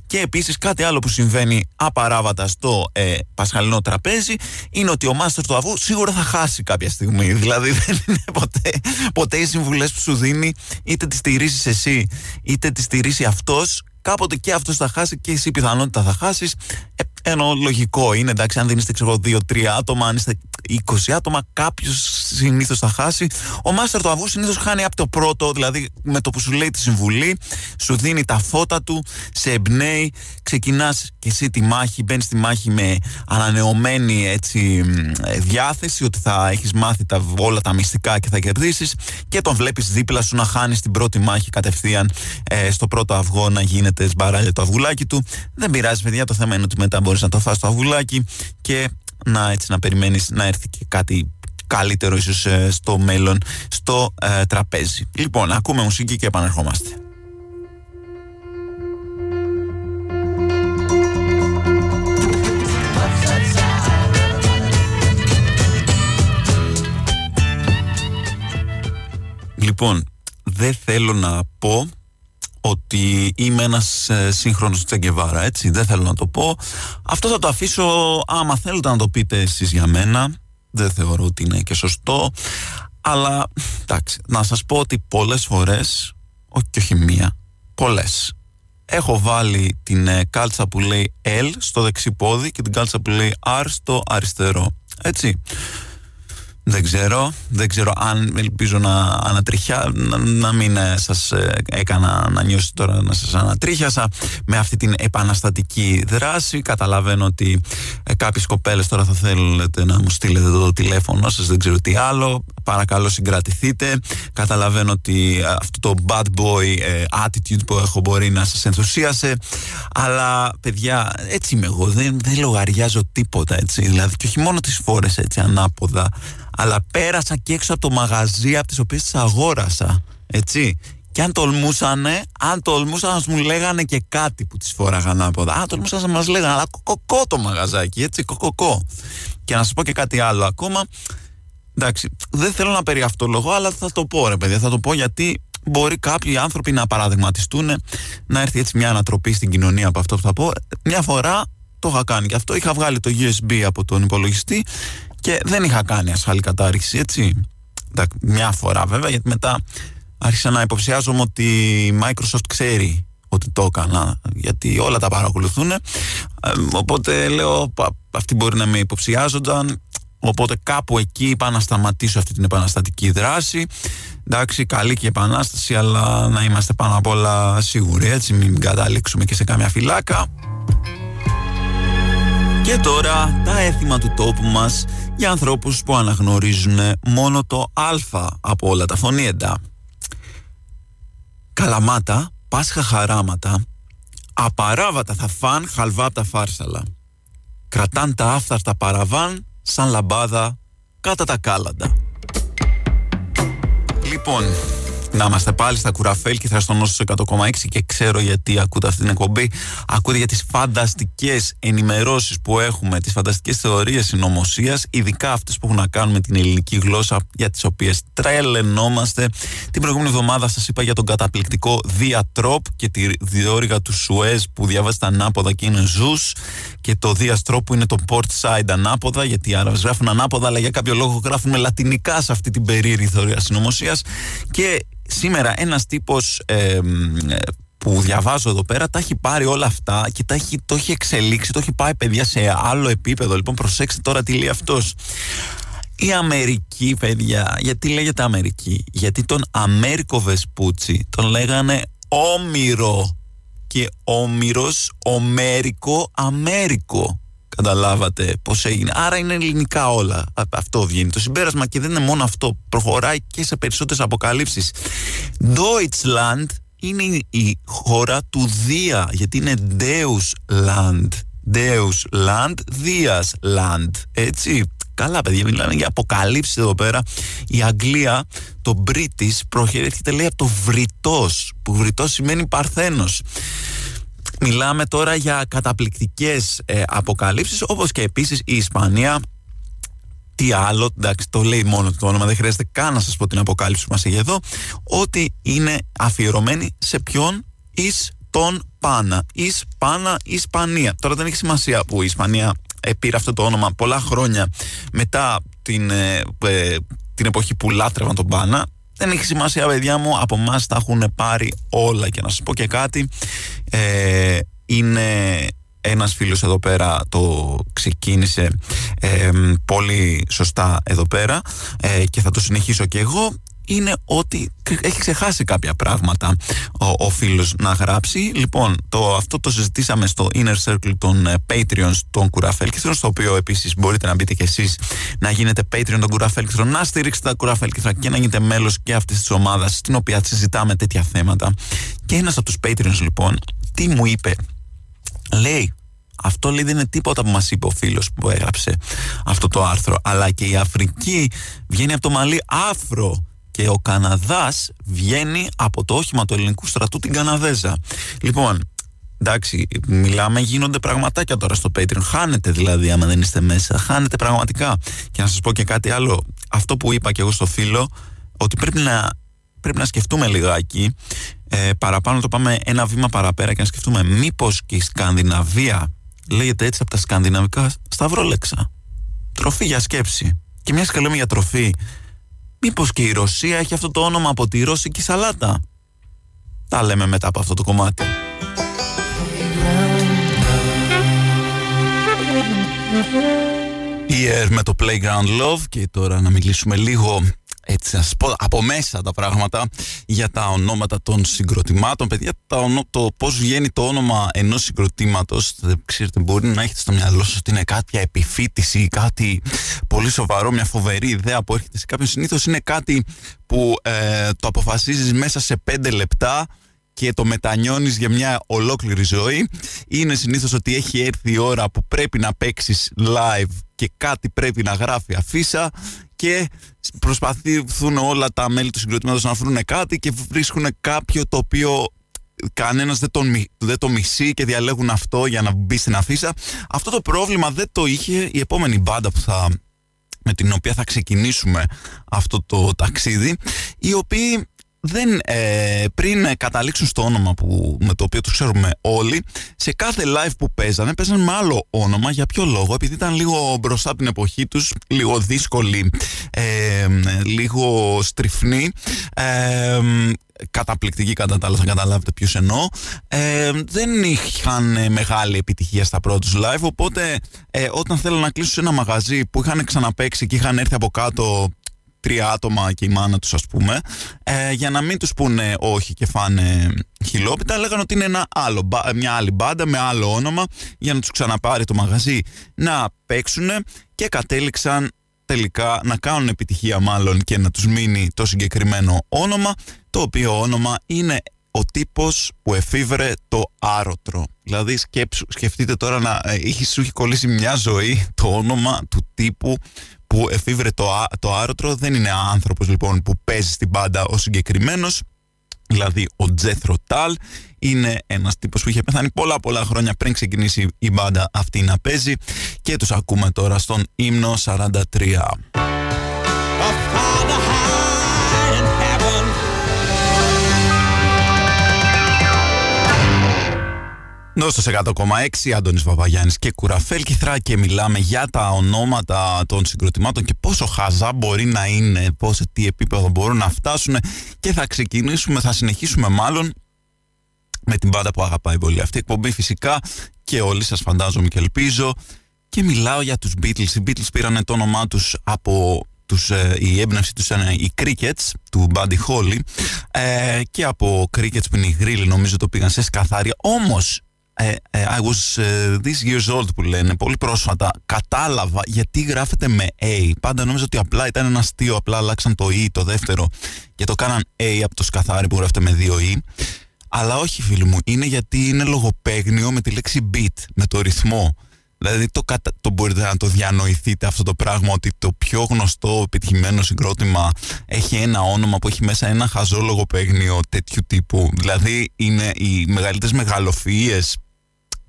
Και επίσης κάτι άλλο που συμβαίνει απαράβατα στο ε, πασχαλινό τραπέζι είναι ότι ο μάστερ του αυγού σίγουρα θα χάσει κάποια στιγμή. Δηλαδή δεν είναι ποτέ, ποτέ οι συμβουλές που σου δίνει, είτε τις στηρίζεις εσύ, είτε τις στηρίζει αυτός κάποτε και αυτός θα χάσει και εσύ πιθανότητα θα χάσεις. Ε, ενώ λογικό είναι, εντάξει, αν δεν είστε ξέρω 2-3 άτομα, αν είστε 20 άτομα, κάποιος συνήθως θα χάσει. Ο Μάστερ του Αυγού συνήθως χάνει από το πρώτο, δηλαδή με το που σου λέει τη συμβουλή, σου δίνει τα φώτα του, σε εμπνέει, ξεκινάς και εσύ τη μάχη, μπαίνεις στη μάχη με ανανεωμένη έτσι, διάθεση ότι θα έχεις μάθει τα, όλα τα μυστικά και θα κερδίσεις και τον βλέπεις δίπλα σου να χάνει την πρώτη μάχη κατευθείαν ε, στο πρώτο αυγό να γίνεται σμπαράλια το αυγουλάκι του. Δεν πειράζει, παιδιά, το θέμα είναι ότι μετά μπορείς να το φας το αυγουλάκι και να, έτσι, να περιμένεις να έρθει και κάτι καλύτερο ίσως ε, στο μέλλον στο ε, τραπέζι. Λοιπόν, ακούμε μουσική και επανερχόμαστε. Λοιπόν, δεν θέλω να πω ότι είμαι ένας ε, σύγχρονος Τσεγκεβάρα, έτσι, δεν θέλω να το πω. Αυτό θα το αφήσω, άμα θέλετε να το πείτε εσείς για μένα, δεν θεωρώ ότι είναι και σωστό, αλλά εντάξει, να σας πω ότι πολλές φορές, όχι και όχι μία, πολλές, έχω βάλει την ε, κάλτσα που λέει L στο δεξί πόδι και την κάλτσα που λέει R στο αριστερό, έτσι. Δεν ξέρω, δεν ξέρω αν ελπίζω να ανατριχιά, να, να μην ε, σας ε, έκανα να νιώσετε τώρα να σας ανατρίχιασα με αυτή την επαναστατική δράση. Καταλαβαίνω ότι ε, κάποιες κοπέλες τώρα θα θέλετε να μου στείλετε το τηλέφωνο σας, δεν ξέρω τι άλλο. Παρακαλώ συγκρατηθείτε. Καταλαβαίνω ότι αυτό το bad boy attitude που έχω μπορεί να σας ενθουσίασε. Αλλά παιδιά, έτσι είμαι εγώ, δεν, δεν λογαριάζω τίποτα έτσι. Δηλαδή και όχι μόνο τις φόρες έτσι ανάποδα αλλά πέρασα και έξω από το μαγαζί από τις οποίες τις αγόρασα, έτσι. Και αν τολμούσανε, αν τολμούσαν να μου λέγανε και κάτι που τις φόραγαν ανάποδα. Αν τολμούσαν να μας λέγανε, αλλά κοκοκό το μαγαζάκι, έτσι, κοκοκό. Και να σας πω και κάτι άλλο ακόμα. Εντάξει, δεν θέλω να περιαυτολογώ, αλλά θα το πω ρε παιδιά, θα το πω γιατί μπορεί κάποιοι άνθρωποι να παραδειγματιστούν, να έρθει έτσι μια ανατροπή στην κοινωνία από αυτό που θα πω. Μια φορά το είχα κάνει και αυτό, είχα βγάλει το USB από τον υπολογιστή και δεν είχα κάνει ασφαλή κατάρριξη, έτσι. Μια φορά βέβαια, γιατί μετά άρχισα να υποψιάζομαι ότι η Microsoft ξέρει ότι το έκανα, γιατί όλα τα παρακολουθούν. Ε, οπότε λέω, αυτοί μπορεί να με υποψιάζονταν. Οπότε κάπου εκεί είπα να σταματήσω αυτή την επαναστατική δράση. Εντάξει, καλή και επανάσταση, αλλά να είμαστε πάνω απ' όλα σίγουροι, έτσι, μην καταλήξουμε και σε κάμια φυλάκα. Και τώρα τα έθιμα του τόπου μας για ανθρώπους που αναγνωρίζουν μόνο το α από όλα τα φωνήεντα. Καλαμάτα, Πάσχα χαράματα, απαράβατα θα φαν χαλβά από τα φάρσαλα. Κρατάν τα άφθαρτα παραβάν σαν λαμπάδα κατά τα κάλαντα. Λοιπόν, να είμαστε πάλι στα κουραφέλ και θα στον όσο 100,6 και ξέρω γιατί ακούτε αυτή την εκπομπή. Ακούτε για τις φανταστικές ενημερώσεις που έχουμε, τις φανταστικές θεωρίες συνωμοσίας, ειδικά αυτές που έχουν να κάνουν με την ελληνική γλώσσα για τις οποίες τρελαινόμαστε. Την προηγούμενη εβδομάδα σας είπα για τον καταπληκτικό Διατρόπ και τη διόρυγα του Σουέζ που διαβάζεται ανάποδα και είναι ζους και το Διαστρόπ που είναι το port side ανάποδα γιατί οι Άραβες γράφουν ανάποδα αλλά για κάποιο λόγο γράφουν με λατινικά σε αυτή την περίεργη θεωρία συνωμοσίας και σήμερα ένας τύπος που διαβάζω εδώ πέρα τα έχει πάρει όλα αυτά και τα έχει, το έχει εξελίξει, το έχει πάει παιδιά σε άλλο επίπεδο. Λοιπόν προσέξτε τώρα τι λέει αυτός. Η Αμερική, παιδιά, γιατί λέγεται Αμερική, γιατί τον Αμέρικο Βεσπούτσι τον λέγανε Όμηρο και Όμηρος Ομέρικο Αμέρικο. Καταλάβατε πώς έγινε. Άρα είναι ελληνικά όλα. Αυτό βγαίνει το συμπέρασμα και δεν είναι μόνο αυτό. Προχωράει και σε περισσότερες αποκαλύψεις. Deutschland είναι η χώρα του Δία, γιατί είναι Deus Land. Deus Land, Δίας Land. Έτσι. Καλά, παιδιά, μιλάνε για αποκαλύψεις εδώ πέρα. Η Αγγλία, το British, προχωρείται λέει από το Βρυτός, που Βρυτός σημαίνει Παρθένος. Μιλάμε τώρα για καταπληκτικές ε, αποκαλύψεις όπως και επίσης η Ισπανία. Τι άλλο, εντάξει το λέει μόνο το όνομα δεν χρειάζεται καν να σας πω την αποκάλυψη που μας έχει εδώ. Ότι είναι αφιερωμένη σε ποιον; Εις τον Πάνα. Εις Πάνα Ισπανία. Τώρα δεν έχει σημασία που η Ισπανία ε, πήρε αυτό το όνομα πολλά χρόνια μετά την, ε, ε, την εποχή που λάτρευαν τον Πάνα δεν έχει σημασία, παιδιά μου. Από εμάς τα έχουν πάρει όλα. Και να σας πω και κάτι. Ε, είναι ένας φίλος εδώ πέρα το ξεκίνησε ε, πολύ σωστά εδώ πέρα ε, και θα το συνεχίσω και εγώ είναι ότι έχει ξεχάσει κάποια πράγματα ο, ο φίλος να γράψει. Λοιπόν, το, αυτό το συζητήσαμε στο Inner Circle των uh, Patreons των Κουραφέλκυθρων, στο οποίο επίσης μπορείτε να μπείτε κι εσείς να γίνετε Patreon των Κουραφέλκυθρων, να στηρίξετε τα Κουραφέλκυθρα και να γίνετε μέλος και αυτής της ομάδας στην οποία συζητάμε τέτοια θέματα. Και ένας από τους Patreons λοιπόν, τι μου είπε, λέει αυτό λέει δεν είναι τίποτα που μας είπε ο φίλος που έγραψε αυτό το άρθρο αλλά και η Αφρική βγαίνει από το μαλλί άφρο και ο Καναδάς βγαίνει από το όχημα του ελληνικού στρατού την Καναδέζα. Λοιπόν, εντάξει, μιλάμε, γίνονται πραγματάκια τώρα στο Patreon. Χάνετε δηλαδή, άμα δεν είστε μέσα. Χάνετε πραγματικά. Και να σας πω και κάτι άλλο. Αυτό που είπα και εγώ στο φίλο, ότι πρέπει να, πρέπει να σκεφτούμε λιγάκι. Ε, παραπάνω το πάμε ένα βήμα παραπέρα και να σκεφτούμε μήπως και η Σκανδιναβία λέγεται έτσι από τα σκανδιναβικά σταυρόλεξα. Τροφή για σκέψη. Και μιας και λέμε για τροφή, Μήπως και η Ρωσία έχει αυτό το όνομα από τη ρώσικη σαλάτα; Τα λέμε μετά από αυτό το κομμάτι. Pierre με το Playground Love και τώρα να μιλήσουμε λίγο έτσι να πω από μέσα τα πράγματα για τα ονόματα των συγκροτημάτων. Παιδιά, το, το πώς βγαίνει το όνομα ενός συγκροτήματος, ξέρετε, μπορεί να έχετε στο μυαλό σας ότι είναι κάτι επιφύτηση, κάτι πολύ σοβαρό, μια φοβερή ιδέα που έρχεται σε κάποιον. Συνήθως είναι κάτι που ε, το αποφασίζεις μέσα σε πέντε λεπτά και το μετανιώνεις για μια ολόκληρη ζωή είναι συνήθως ότι έχει έρθει η ώρα που πρέπει να παίξεις live και κάτι πρέπει να γράφει αφίσα και προσπαθούν όλα τα μέλη του συγκροτήματος να βρουν κάτι και βρίσκουν κάποιο το οποίο κανένας δεν, τον, δεν το μισεί και διαλέγουν αυτό για να μπει στην αφίσα. Αυτό το πρόβλημα δεν το είχε η επόμενη μπάντα που θα με την οποία θα ξεκινήσουμε αυτό το ταξίδι, οι οποίοι δεν, ε, πριν καταλήξουν στο όνομα που, με το οποίο τους ξέρουμε όλοι, σε κάθε live που παίζανε, παίζανε με άλλο όνομα. Για ποιο λόγο, επειδή ήταν λίγο μπροστά από την εποχή τους, λίγο δύσκολη, ε, λίγο στριφνή, ε, καταπληκτική κατά τα άλλα, θα καταλάβετε ποιους εννοώ, ε, δεν είχαν μεγάλη επιτυχία στα πρώτα τους live, οπότε ε, όταν θέλουν να κλείσουν σε ένα μαγαζί που είχαν ξαναπέξει και είχαν έρθει από κάτω τρία άτομα και η μάνα τους ας πούμε ε, για να μην τους πούνε όχι και φάνε χιλόπιτα, λέγανε ότι είναι ένα άλλο, μια άλλη μπάντα με άλλο όνομα για να τους ξαναπάρει το μαγαζί να παίξουν και κατέληξαν τελικά να κάνουν επιτυχία μάλλον και να τους μείνει το συγκεκριμένο όνομα το οποίο όνομα είναι ο τύπος που εφήβρε το άρωτρο. Δηλαδή σκέψου, σκεφτείτε τώρα να έχει, σου έχει κολλήσει μια ζωή το όνομα του τύπου που εφήβρε το, το άρωτρο. Δεν είναι άνθρωπος λοιπόν που παίζει στην πάντα ο συγκεκριμένος. Δηλαδή ο Τζέθρο Τάλ είναι ένας τύπος που είχε πεθάνει πολλά πολλά χρόνια πριν ξεκινήσει η μπάντα αυτή να παίζει και τους ακούμε τώρα στον ύμνο 43. Δώστε σε 100,6 Αντώνης Βαβαγιάννης και Κουραφέλ Κιθρά και μιλάμε για τα ονόματα των συγκροτημάτων και πόσο χαζά μπορεί να είναι, πόσο τι επίπεδο μπορούν να φτάσουν. Και θα ξεκινήσουμε, θα συνεχίσουμε μάλλον με την πάντα που αγαπάει πολύ αυτή η εκπομπή φυσικά και όλοι σας φαντάζομαι και ελπίζω. Και μιλάω για τους Beatles. Οι Beatles πήραν το όνομά τους από τους, ε, η έμπνευση τους ήταν οι Crickets του Buddy Holly ε, και από Crickets που είναι οι γρήλοι νομίζω το πήγαν σε σκαθάρια. Όμως ε, ε, I was ε, this years old που λένε. Πολύ πρόσφατα κατάλαβα γιατί γράφεται με A. Πάντα νόμιζα ότι απλά ήταν ένα αστείο απλά αλλάξαν το E το δεύτερο και το κάναν A από το σκαθάρι που γράφεται με δύο E. Αλλά όχι φίλοι μου είναι γιατί είναι λογοπαίγνιο με τη λέξη beat με το ρυθμό. Δηλαδή το, το μπορείτε να το διανοηθείτε αυτό το πράγμα ότι το πιο γνωστό επιτυχημένο συγκρότημα έχει ένα όνομα που έχει μέσα ένα χαζό λογοπαίγνιο τέτοιου τύπου. Δηλαδή είναι οι μεγαλύτερες μεγαλοφυΐες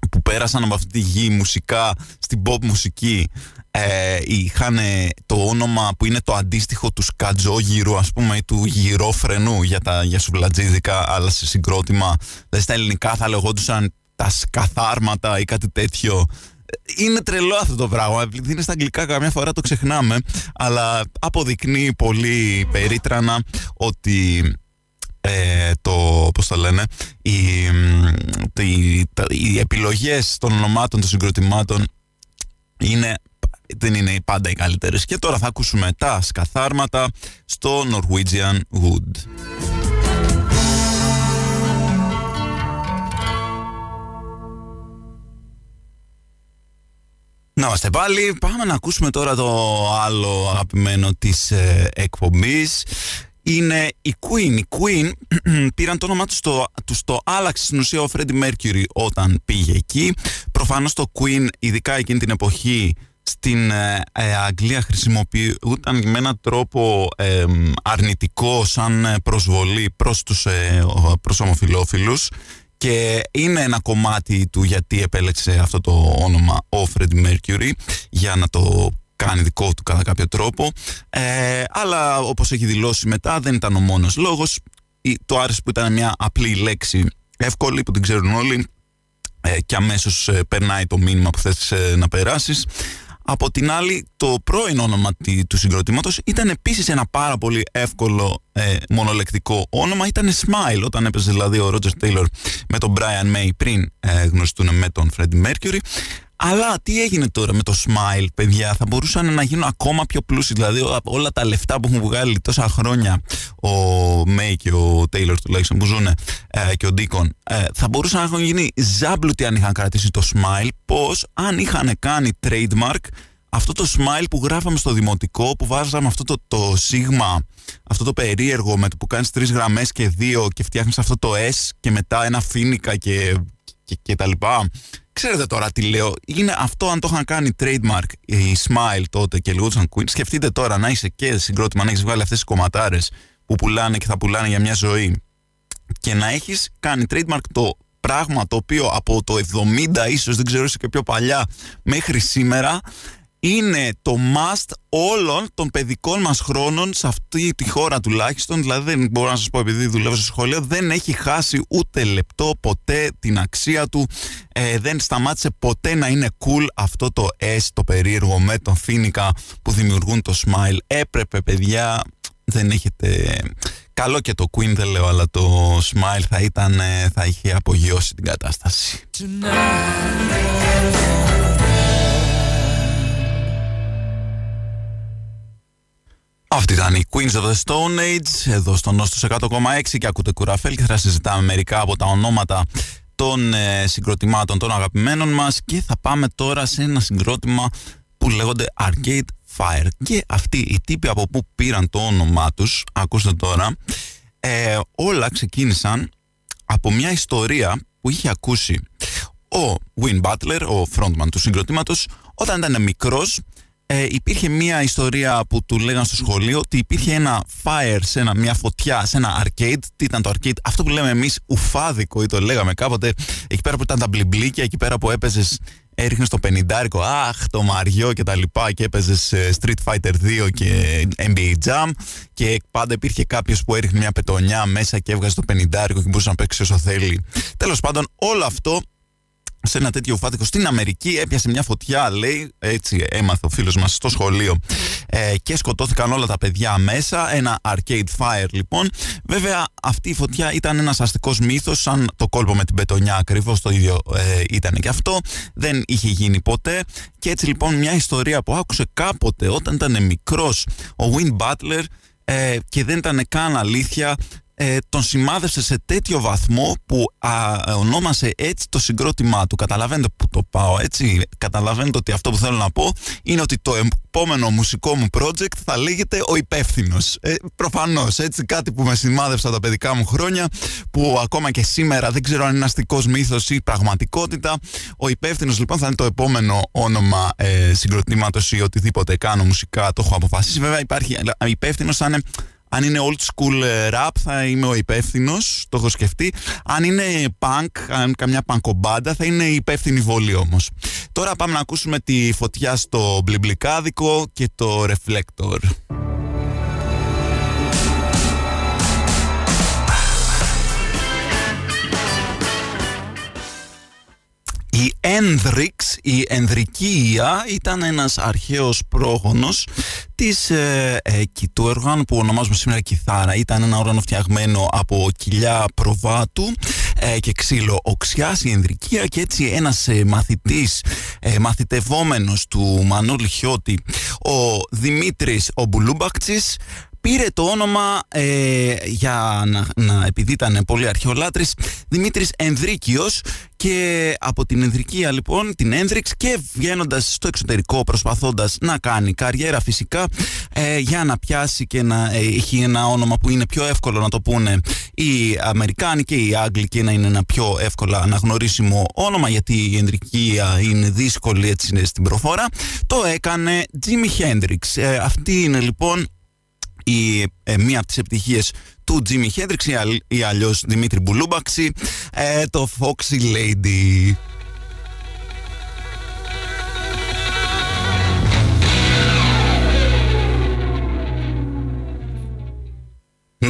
που πέρασαν από αυτή τη γη μουσικά στην pop μουσική ε, είχαν το όνομα που είναι το αντίστοιχο του σκατζόγυρου ας πούμε ή του γυρόφρενου για, τα, για σουβλατζίδικα αλλά σε συγκρότημα δηλαδή στα ελληνικά θα λεγόντουσαν τα σκαθάρματα ή κάτι τέτοιο είναι τρελό αυτό το πράγμα. Επειδή είναι στα αγγλικά, καμιά φορά το ξεχνάμε. Αλλά αποδεικνύει πολύ περίτρανα ότι ε, το, πώς το λένε, οι, οι, οι επιλογές των ονομάτων των συγκροτημάτων είναι, δεν είναι πάντα οι καλύτερες. Και τώρα θα ακούσουμε τα σκαθάρματα στο Norwegian Wood. Να είμαστε πάλι. Πάμε να ακούσουμε τώρα το άλλο αγαπημένο της ε, εκπομπής. Είναι η Queen. Η Queen πήραν το όνομά τους στο, τους το άλλαξε στην ουσία ο Freddie Mercury όταν πήγε εκεί. Προφανώς το Queen, ειδικά εκείνη την εποχή, στην ε, ε, Αγγλία χρησιμοποιούνταν με έναν τρόπο αρνητικό σαν προσβολή προς τους ε, προς ομοφιλόφιλους και είναι ένα κομμάτι του γιατί επέλεξε αυτό το όνομα ο Fred Mercury για να το κάνει δικό του κατά κάποιο τρόπο ε, αλλά όπως έχει δηλώσει μετά δεν ήταν ο μόνος λόγος το άρεσε που ήταν μια απλή λέξη εύκολη που την ξέρουν όλοι ε, και αμέσως ε, περνάει το μήνυμα που θες ε, να περάσεις από την άλλη, το πρώην όνομα του συγκροτήματος ήταν επίσης ένα πάρα πολύ εύκολο ε, μονολεκτικό όνομα. Ήταν Smile, όταν έπαιζε δηλαδή ο Roger Taylor με τον Brian May πριν ε, γνωριστούν με τον Freddie Mercury. Αλλά τι έγινε τώρα με το Smile, παιδιά, θα μπορούσαν να γίνουν ακόμα πιο πλούσιοι. Δηλαδή όλα τα λεφτά που έχουν βγάλει τόσα χρόνια ο Μέι και ο Τέιλορ τουλάχιστον που ζουν ε, και ο Ντίκον, ε, θα μπορούσαν να έχουν γίνει ζάμπλουτοι αν είχαν κρατήσει το Smile. Πώς αν είχαν κάνει trademark αυτό το smile που γράφαμε στο δημοτικό, που βάζαμε αυτό το, το σίγμα, αυτό το περίεργο με το που κάνεις τρεις γραμμές και δύο και φτιάχνεις αυτό το S και μετά ένα φίνικα και, και, και τα λοιπά. Ξέρετε τώρα τι λέω. Είναι αυτό αν το είχαν κάνει trademark η Smile τότε και λεγόταν Queen. Σκεφτείτε τώρα να είσαι και συγκρότημα, να έχεις βγάλει αυτές τις κομματάρες που πουλάνε και θα πουλάνε για μια ζωή και να έχεις κάνει trademark το πράγμα το οποίο από το 70 ίσως δεν ξέρω και πιο παλιά μέχρι σήμερα είναι το must όλων των παιδικών μας χρόνων σε αυτή τη χώρα τουλάχιστον. Δηλαδή δεν μπορώ να σας πω επειδή δουλεύω στο σχολείο δεν έχει χάσει ούτε λεπτό ποτέ την αξία του. Ε, δεν σταμάτησε ποτέ να είναι cool αυτό το S το περίεργο με τον Φίνικα που δημιουργούν το smile. Έπρεπε παιδιά δεν έχετε καλό και το Queen δεν λέω αλλά το smile θα ήταν ε, θα είχε απογειώσει την κατάσταση Αυτή ήταν η Queens of the Stone Age, εδώ στο Νόστος 100,6 και ακούτε κουραφέλ και θα συζητάμε μερικά από τα ονόματα των ε, συγκροτημάτων των αγαπημένων μας και θα πάμε τώρα σε ένα συγκρότημα που λέγονται Arcade Fire. Και αυτοί οι τύποι από που πήραν το όνομά τους, ακούστε τώρα, ε, όλα ξεκίνησαν από μια ιστορία που είχε ακούσει ο Win Butler, ο frontman του συγκροτήματος, όταν ήταν μικρός ε, υπήρχε μια ιστορία που του λέγανε στο σχολείο ότι υπήρχε ένα fire, σε ένα, μια φωτιά, σε ένα arcade. Τι ήταν το arcade, αυτό που λέμε εμείς ουφάδικο ή το λέγαμε κάποτε. Εκεί πέρα που ήταν τα μπλιμπλίκια, εκεί πέρα που έπαιζες, έριχνες το πενιντάρικο, αχ, το Μαριό και τα λοιπά, και έπαιζες Street Fighter 2 και NBA Jam. Και πάντα υπήρχε κάποιος που έριχνε μια πετονιά μέσα και έβγαζε το πενιντάρικο και μπορούσε να παίξει όσο θέλει. Τέλος πάντων, όλο αυτό σε ένα τέτοιο φάτικο στην Αμερική. Έπιασε μια φωτιά, λέει, έτσι έμαθε ο φίλος μας στο σχολείο ε, και σκοτώθηκαν όλα τα παιδιά μέσα. Ένα arcade fire λοιπόν. Βέβαια αυτή η φωτιά ήταν ένας αστικός μύθος, σαν το κόλπο με την πετονιά ακριβώς το ίδιο ε, ήταν και αυτό. Δεν είχε γίνει ποτέ και έτσι λοιπόν μια ιστορία που άκουσε κάποτε όταν ήταν μικρός ο Win Butler ε, και δεν ήταν καν αλήθεια ε, τον σημάδευσε σε τέτοιο βαθμό που α, ονόμασε έτσι το συγκρότημά του. Καταλαβαίνετε που το πάω έτσι; Καταλαβαίνετε ότι αυτό που θέλω να πω είναι ότι το επόμενο μουσικό μου project θα λέγεται Ο υπεύθυνος. Ε, Προφανώς έτσι κάτι που με σημάδευσα τα παιδικά μου χρόνια που ακόμα και σήμερα δεν ξέρω αν είναι αστικός μύθος ή πραγματικότητα. Ο υπεύθυνος λοιπόν θα είναι το επόμενο όνομα ε, συγκροτήματος ή οτιδήποτε κάνω μουσικά. Το έχω αποφασίσει. Βέβαια υπάρχει υπεύθυνος θα είναι αν είναι old school ε, rap θα είμαι ο υπεύθυνος, το έχω σκεφτεί. Αν είναι punk, αν καμιά πανκομπάντα θα είναι υπεύθυνη βολή όμως. Τώρα πάμε να ακούσουμε τη φωτιά στο μπλιμπλικάδικο και το reflector. Ένδριξ, η Ενδρικία ήταν ένας αρχαίος πρόγονος της ε, ε, του οργάνου που ονομάζουμε σήμερα κιθάρα. Ήταν ένα όργανο φτιαγμένο από κοιλιά προβάτου ε, και ξύλο οξιάς, η Ενδρικία και έτσι ένας ε, μαθητής, ε, μαθητευόμενος του Μανώλη Χιώτη, ο Δημήτρης ο Μπουλούμπακτσης, πήρε το όνομα ε, για να, να, επειδή ήταν πολύ αρχαιολάτρης Δημήτρης Ενδρίκιος. Και από την Ενδρικία λοιπόν την Ένδριξ και βγαίνοντας στο εξωτερικό προσπαθώντας να κάνει καριέρα φυσικά ε, για να πιάσει και να ε, έχει ένα όνομα που είναι πιο εύκολο να το πούνε οι Αμερικάνοι και οι Άγγλοι και να είναι ένα πιο εύκολα αναγνωρίσιμο όνομα γιατί η Ενδρικία είναι δύσκολη έτσι στην προφόρα. Το έκανε Jimi Hendrix ε, αυτή είναι λοιπόν η, ε, μία από τις επιτυχίες του Jimmy Hendrix ή, ή αλλιώς Δημήτρη Μπουλούμπαξη ε, το Foxy Lady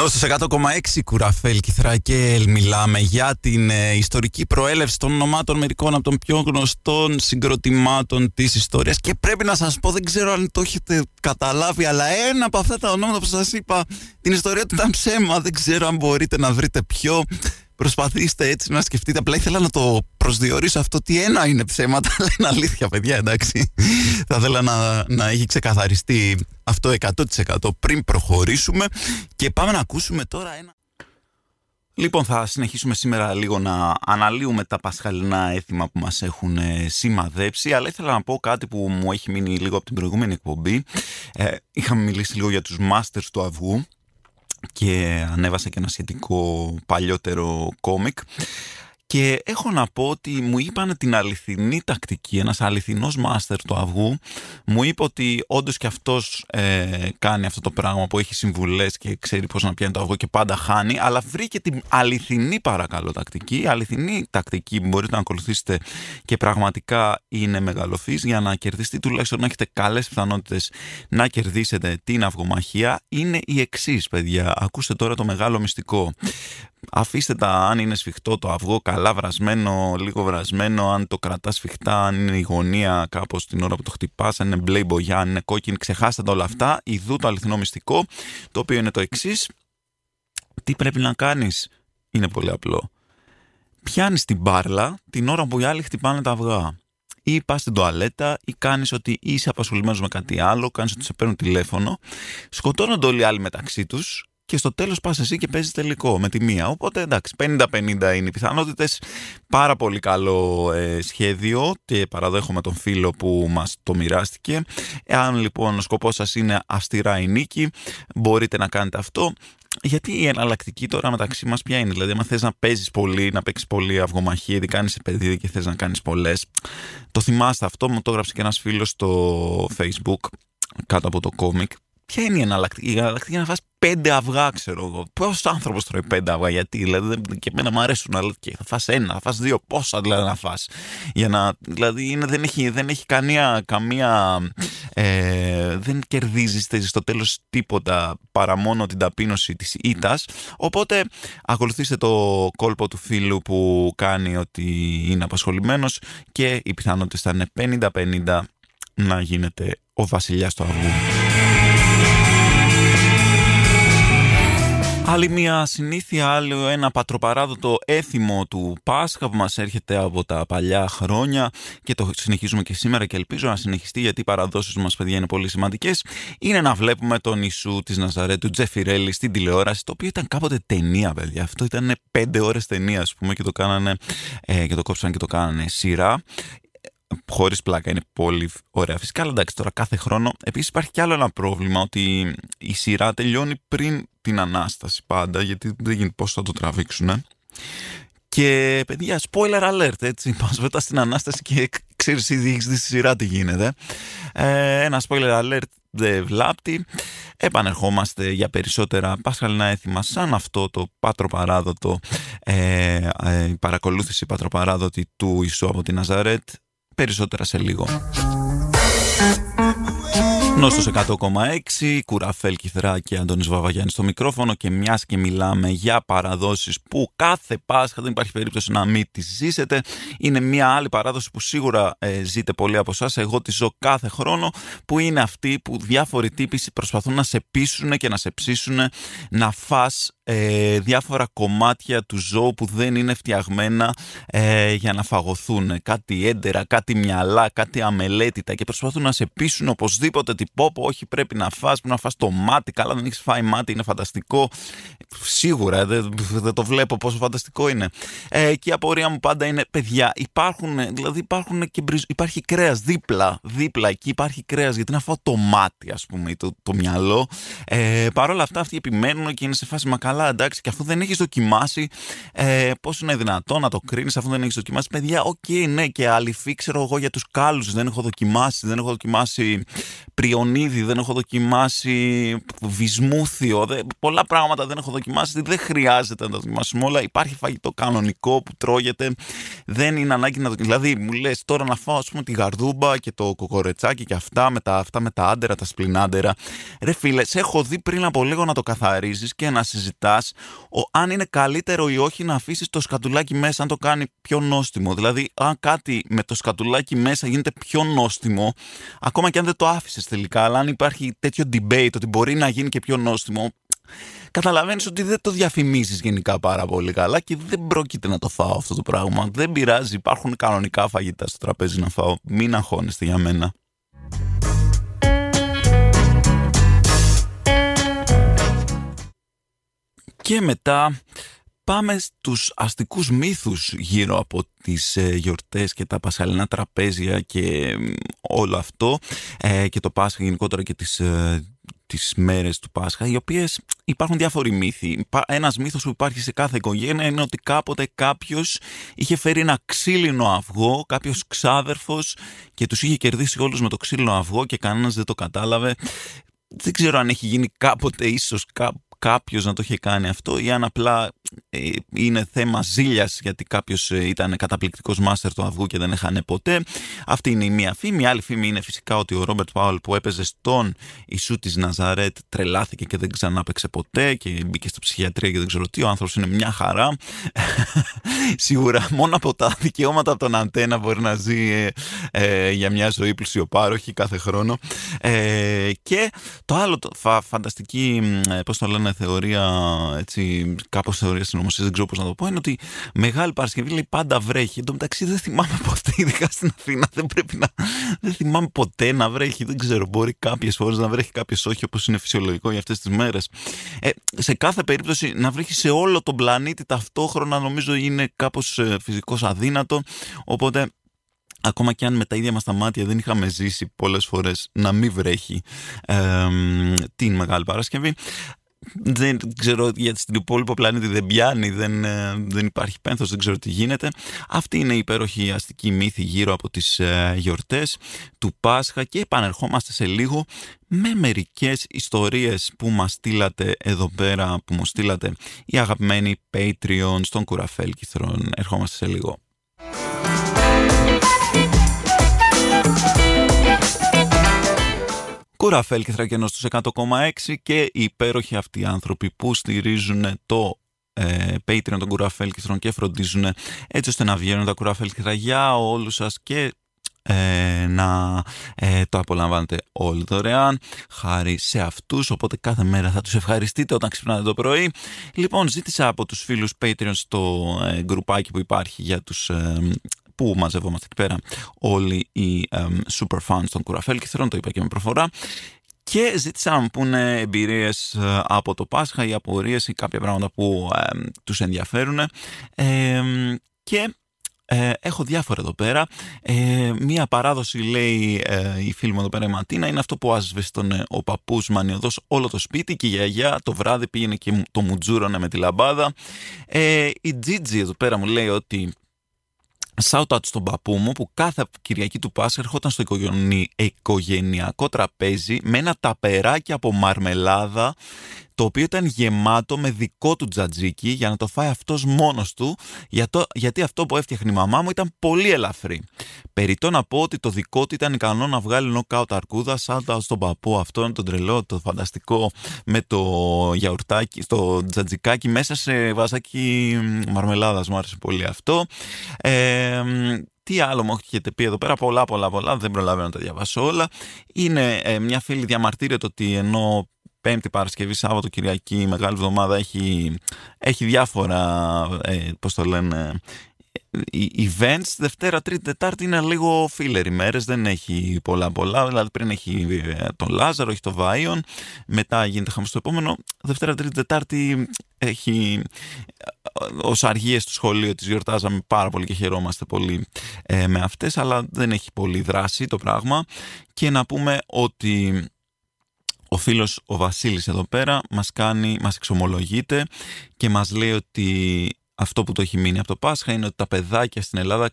Νόστος 100,6 κουραφέλ Κιθρακέλ μιλάμε για την ε, ιστορική προέλευση των ονομάτων μερικών από των πιο γνωστών συγκροτημάτων της ιστορίας. Και πρέπει να σας πω δεν ξέρω αν το έχετε καταλάβει αλλά ένα από αυτά τα ονόματα που σας είπα την ιστορία του ήταν ψέμα. Δεν ξέρω αν μπορείτε να βρείτε πιο Προσπαθήστε έτσι να σκεφτείτε. Απλά ήθελα να το προσδιορίσω αυτό ότι ένα είναι ψέματα, αλλά είναι αλήθεια, παιδιά, εντάξει. Θα ήθελα να, να έχει ξεκαθαριστεί αυτό 100% πριν προχωρήσουμε. Και πάμε να ακούσουμε τώρα ένα. Λοιπόν, θα συνεχίσουμε σήμερα λίγο να αναλύουμε τα πασχαλινά έθιμα που μας έχουν ε, σημαδέψει, αλλά ήθελα να πω κάτι που μου έχει μείνει λίγο από την προηγούμενη εκπομπή. Ε, είχαμε μιλήσει λίγο για τους masters του αυγού και ανέβασα και ένα σχετικό παλιότερο κόμικ και έχω να πω ότι μου είπαν την αληθινή τακτική, ένας αληθινός μάστερ του αυγού μου είπε ότι όντως και αυτός ε, κάνει αυτό το πράγμα που έχει συμβουλές και ξέρει πώς να πιάνει το αυγό και πάντα χάνει αλλά βρήκε την αληθινή παρακαλώ τακτική, αληθινή τακτική που μπορείτε να ακολουθήσετε και πραγματικά είναι μεγαλοφής για να κερδίσετε τουλάχιστον να έχετε καλές πιθανότητες να κερδίσετε την αυγομαχία είναι η εξής, παιδιά. Ακούστε τώρα το μεγάλο μυστικό. Αφήστε τα αν είναι σφιχτό το αυγό, καλά βρασμένο, λίγο βρασμένο, αν το κρατάς σφιχτά, αν είναι η γωνία κάπως την ώρα που το χτυπάς, αν είναι μπλε μπογιά, αν είναι κόκκινη, ξεχάστε τα όλα αυτά. Ιδού το αληθινό μυστικό, το οποίο είναι το εξής. Τι πρέπει να κάνεις, είναι πολύ απλό. Πιάνεις την μπάρλα την ώρα που οι άλλοι χτυπάνε τα αυγά. ή πας στην τουαλέτα ή κάνεις ότι είσαι απασχολημένος με κάτι άλλο, κάνεις ότι σε παίρνουν τηλέφωνο. Σκοτώνονται όλοι οι άλλοι μεταξύ τους και στο τέλος πας εσύ και παίζεις τελικό με τη μία. Οπότε εντάξει, 50-50 είναι οι πιθανότητες. Πάρα πολύ καλό ε, σχέδιο και παραδέχομαι τον φίλο που μας το μοιράστηκε. Εάν λοιπόν ο σκοπός σας είναι αυστηρά η νίκη, μπορείτε να κάνετε αυτό. Γιατί η εναλλακτική τώρα μεταξύ μας ποια είναι, Δηλαδή, αν θες να παίζεις πολύ, να παίξεις πολύ αυγομαχία, γιατί κάνει παιδί και θες να κάνεις πολλές. Το θυμάστε αυτό, μου το έγραψε και ένας φίλος στο Facebook κάτω από το κόμικ Ποια είναι η εναλλακτική; Η εναλλακτική είναι να φας πέντε αυγά, ξέρω εγώ. Πόσος άνθρωπος τρώει πέντε αυγά, γιατί δηλαδή και εμένα μου αρέσουν, αλλά και θα φας ένα, θα φας δύο, πόσα δηλαδή να φας; Για να, δηλαδή είναι, δεν, έχει, δεν έχει καμία, καμία ε, δεν κερδίζεις στο τέλος τίποτα παρά μόνο την ταπείνωση της ήττας. Οπότε ακολουθήστε το κόλπο του φίλου που κάνει ότι είναι απασχολημένος και οι πιθανότητες θα είναι 50-50 να γίνετε ο βασιλιάς του αυγού. Άλλη μια συνήθεια, άλλο ένα πατροπαράδοτο έθιμο του Πάσχα που μας έρχεται από τα παλιά χρόνια και το συνεχίζουμε και σήμερα και ελπίζω να συνεχιστεί γιατί οι παραδόσεις μας παιδιά είναι πολύ σημαντικές είναι να βλέπουμε τον Ιησού της Ναζαρέτου Τζεφιρέλη στην τηλεόραση το οποίο ήταν κάποτε ταινία παιδιά. Αυτό ήταν πέντε ώρες ταινία ας πούμε και το κάνανε ε, και το κόψαν και το κάνανε σειρά χωρίς πλάκα είναι πολύ ωραία. Φυσικά, αλλά εντάξει, τώρα κάθε χρόνο. Επίσης, υπάρχει κι άλλο ένα πρόβλημα ότι η σειρά τελειώνει πριν την ανάσταση πάντα, γιατί δεν γίνει πώς θα το τραβήξουν. Και παιδιά, spoiler alert, έτσι. Πας μετά στην ανάσταση και ξέρεις ήδη έχεις δει στη σειρά τι γίνεται. Ε, ένα spoiler alert δεν βλάπτει. Επανερχόμαστε για περισσότερα πασχαλινά έθιμα σαν αυτό το πατροπαράδοτο, ε, ε, παρακολούθηση πατροπαράδοτη του Ιησού από τη Ναζαρέτ Περισσότερα σε λίγο. Νόστος 100,6, Κουραφέλ Κιθρά και Αντώνης Βαβαγιάννης στο μικρόφωνο και μιας και μιλάμε για παραδόσεις που κάθε Πάσχα δεν υπάρχει περίπτωση να μην τις ζήσετε. Είναι μια άλλη παράδοση που σίγουρα ε, ζείτε πολλοί από εσάς. Εγώ τη ζω κάθε χρόνο που είναι αυτή που διάφοροι τύποι προσπαθούν να σε πείσουν και να σε ψήσουν να φας ε, διάφορα κομμάτια του ζώου που δεν είναι φτιαγμένα ε, για να φαγωθούν. Κάτι έντερα, κάτι μυαλά, κάτι αμελέτητα και προσπαθούν να σε πείσουν οπωσδήποτε ότι πω, πω όχι πρέπει να φας, πρέπει να φας το μάτι, καλά δεν έχεις φάει μάτι, είναι φανταστικό. Σίγουρα, δεν, δεν το βλέπω πόσο φανταστικό είναι. Ε, και η απορία μου πάντα είναι, παιδιά, υπάρχουν, δηλαδή υπάρχουν και υπάρχει κρέας δίπλα, δίπλα εκεί υπάρχει κρέας γιατί να φάω το μάτι ας πούμε, το, το μυαλό. Ε, Παρ' όλα αυτά αυτοί επιμένουν και είναι σε φάση μα καλά, καλά, εντάξει, και αφού δεν έχεις δοκιμάσει, ε, πώς είναι δυνατό να το κρίνεις αφού δεν έχεις δοκιμάσει. Παιδιά, OK, okay, ναι, και αλοιφή ξέρω εγώ για τους κάλους. Δεν έχω δοκιμάσει, δεν έχω δοκιμάσει πριονίδι, δεν έχω δοκιμάσει βισμούθιο. Δε, πολλά πράγματα δεν έχω δοκιμάσει. Δεν χρειάζεται να τα δοκιμάσουμε όλα. Υπάρχει φαγητό κανονικό που τρώγεται. Δεν είναι ανάγκη να δοκιμάσει. Δηλαδή, μου λες τώρα να φάω, ας πούμε, τη γαρδούμπα και το κοκορετσάκι και αυτά με τα, αυτά με τα άντερα, τα σπληνάντερα. Ρε φίλε, σε έχω δει πριν από λίγο να το καθαρίζεις και να συζητήσει αν είναι καλύτερο ή όχι να αφήσεις το σκατουλάκι μέσα, αν το κάνει πιο νόστιμο. Δηλαδή, αν κάτι με το σκατουλάκι μέσα γίνεται πιο νόστιμο, ακόμα και αν δεν το άφησες τελικά, αλλά αν υπάρχει τέτοιο debate ότι μπορεί να γίνει και πιο νόστιμο, καταλαβαίνεις ότι δεν το διαφημίζεις γενικά πάρα πολύ καλά και δεν πρόκειται να το φάω αυτό το πράγμα. Δεν πειράζει, υπάρχουν κανονικά φαγητά στο τραπέζι να φάω. Μην αγχώνεστε για μένα. Και μετά πάμε στους αστικούς μύθους γύρω από τις ε, γιορτές και τα πασχαλινά τραπέζια και όλο αυτό ε, και το Πάσχα γενικότερα και τις, ε, τις μέρες του Πάσχα οι οποίες υπάρχουν διάφοροι μύθοι. Ένας μύθος που υπάρχει σε κάθε οικογένεια είναι ότι κάποτε κάποιος είχε φέρει ένα ξύλινο αυγό, κάποιος ξάδερφος και τους είχε κερδίσει όλους με το ξύλινο αυγό και κανένας δεν το κατάλαβε. Δεν ξέρω αν έχει γίνει κάποτε ίσως κάπου κάποιος να το είχε κάνει αυτό ή αν απλά ε, είναι θέμα ζήλιας γιατί κάποιος ε, ήταν καταπληκτικός μάστερ του αυγού και δεν έχανε ποτέ. Αυτή είναι η μία φήμη. Η άλλη φήμη είναι φυσικά ότι ο Ρόμπερτ Πάουλ που έπαιζε στον Ιησού της Ναζαρέτ τρελάθηκε και δεν ξανά παίξε ποτέ και μπήκε στη ψυχιατρία και δεν ξέρω τι. Ο άνθρωπος είναι μια χαρά. Σίγουρα μόνο από τα δικαιώματα από τον αντένα μπορεί να ζει ε, ε, για μια ζωή πλουσιοπάροχη κάθε χρόνο. Ε, και το άλλο, το, φα, φανταστική, πώς το λένε, με θεωρία, έτσι, κάπως θεωρία συνωμοσίας, δεν ξέρω πώς να το πω, είναι ότι Μεγάλη Παρασκευή λέει πάντα βρέχει. Εν τω μεταξύ δεν θυμάμαι ποτέ, ειδικά στην Αθήνα, δεν πρέπει να, δεν θυμάμαι ποτέ να βρέχει, δεν ξέρω, μπορεί κάποιες φορές να βρέχει, κάποιες όχι, όπως είναι φυσιολογικό για αυτές τις μέρες. Ε, σε κάθε περίπτωση να βρέχει σε όλο τον πλανήτη ταυτόχρονα νομίζω είναι κάπως ε, φυσικός αδύνατο, οπότε ακόμα και αν με τα ίδια μας τα μάτια δεν είχαμε ζήσει πολλές φορές να μην βρέχει ε, την Μεγάλη Παρασκευή δεν ξέρω γιατί στην υπόλοιπο πλανήτη δεν πιάνει, δεν, ε, δεν υπάρχει πένθος, δεν ξέρω τι γίνεται. Αυτή είναι η υπέροχη αστική μύθη γύρω από τις ε, γιορτές του Πάσχα και επανερχόμαστε σε λίγο με μερικές ιστορίες που μας στείλατε εδώ πέρα, που μου στείλατε οι αγαπημένοι Patreon στον Κουραφέλ Κιθρόν. Ερχόμαστε σε λίγο. Κουραφέλ και Θρακενό στους 100,6 και οι υπέροχοι αυτοί άνθρωποι που στηρίζουν το ε, Patreon των Κουραφέλ και φροντίζουν έτσι ώστε να βγαίνουν τα Κουραφέλ για όλους σας και ε, να ε, το απολαμβάνετε όλοι δωρεάν. Χάρη σε αυτούς οπότε κάθε μέρα θα τους ευχαριστείτε όταν ξυπνάτε το πρωί. Λοιπόν ζήτησα από τους φίλους Patreon στο ε, γκρουπάκι που υπάρχει για τους ε, που μαζευόμαστε εκεί πέρα όλοι οι um, super fans των Κουραφέλ και θέλω να το είπα και με προφορά και ζήτησα να μου πούνε εμπειρίες ε, από το Πάσχα ή απορίες ή κάποια πράγματα που ε, τους ενδιαφέρουν ε, και ε, έχω διάφορα εδώ πέρα. Ε, μία παράδοση λέει ε, η φίλη μου εδώ πέρα η Ματίνα είναι αυτό που άσβεστον ο παππούς μανιωδός όλο το σπίτι και η γιαγιά το βράδυ πήγαινε και το μουτζούρωνε με τη λαμπάδα. η Τζίτζι εδώ πέρα μου λέει ότι shout out στον παππού μου που κάθε Κυριακή του Πάσχα ερχόταν στο οικογενειακό τραπέζι με ένα ταπεράκι από μαρμελάδα το οποίο ήταν γεμάτο με δικό του τζατζίκι για να το φάει αυτός μόνος του γιατί αυτό που έφτιαχνε η μαμά μου ήταν πολύ ελαφρύ. Περιτώ να πω ότι το δικό του ήταν ικανό να βγάλει νοκάουτ αρκούδα σαν στον παππού αυτόν τον τρελό, το φανταστικό με το γιαουρτάκι, στο τζατζικάκι μέσα σε βαζάκι μαρμελάδας μου άρεσε πολύ αυτό. Ε, τι άλλο μου έχετε πει εδώ πέρα, πολλά πολλά πολλά, δεν προλαβαίνω να τα διαβάσω όλα. Είναι ε, μια φίλη διαμαρτύρεται ότι ενώ Πέμπτη, Παρασκευή, Σάββατο, Κυριακή, Μεγάλη Εβδομάδα έχει, έχει διάφορα, ε, πώς το λένε, events. Δευτέρα, Τρίτη, Τετάρτη είναι λίγο filler ημέρες, δεν έχει πολλά πολλά. Δηλαδή πριν έχει ε, τον Λάζαρο, έχει το Βάιον, μετά γίνεται χαμός το επόμενο. Δευτέρα, Τρίτη, Τετάρτη έχει ε, ως αργίες του σχολείου τις γιορτάζαμε πάρα πολύ και χαιρόμαστε πολύ ε, με αυτές, αλλά δεν έχει πολύ δράση το πράγμα. Και να πούμε ότι ο φίλος ο Βασίλης εδώ πέρα μας κάνει, μας εξομολογείται και μας λέει ότι αυτό που το έχει μείνει από το Πάσχα είναι ότι τα παιδάκια στην Ελλάδα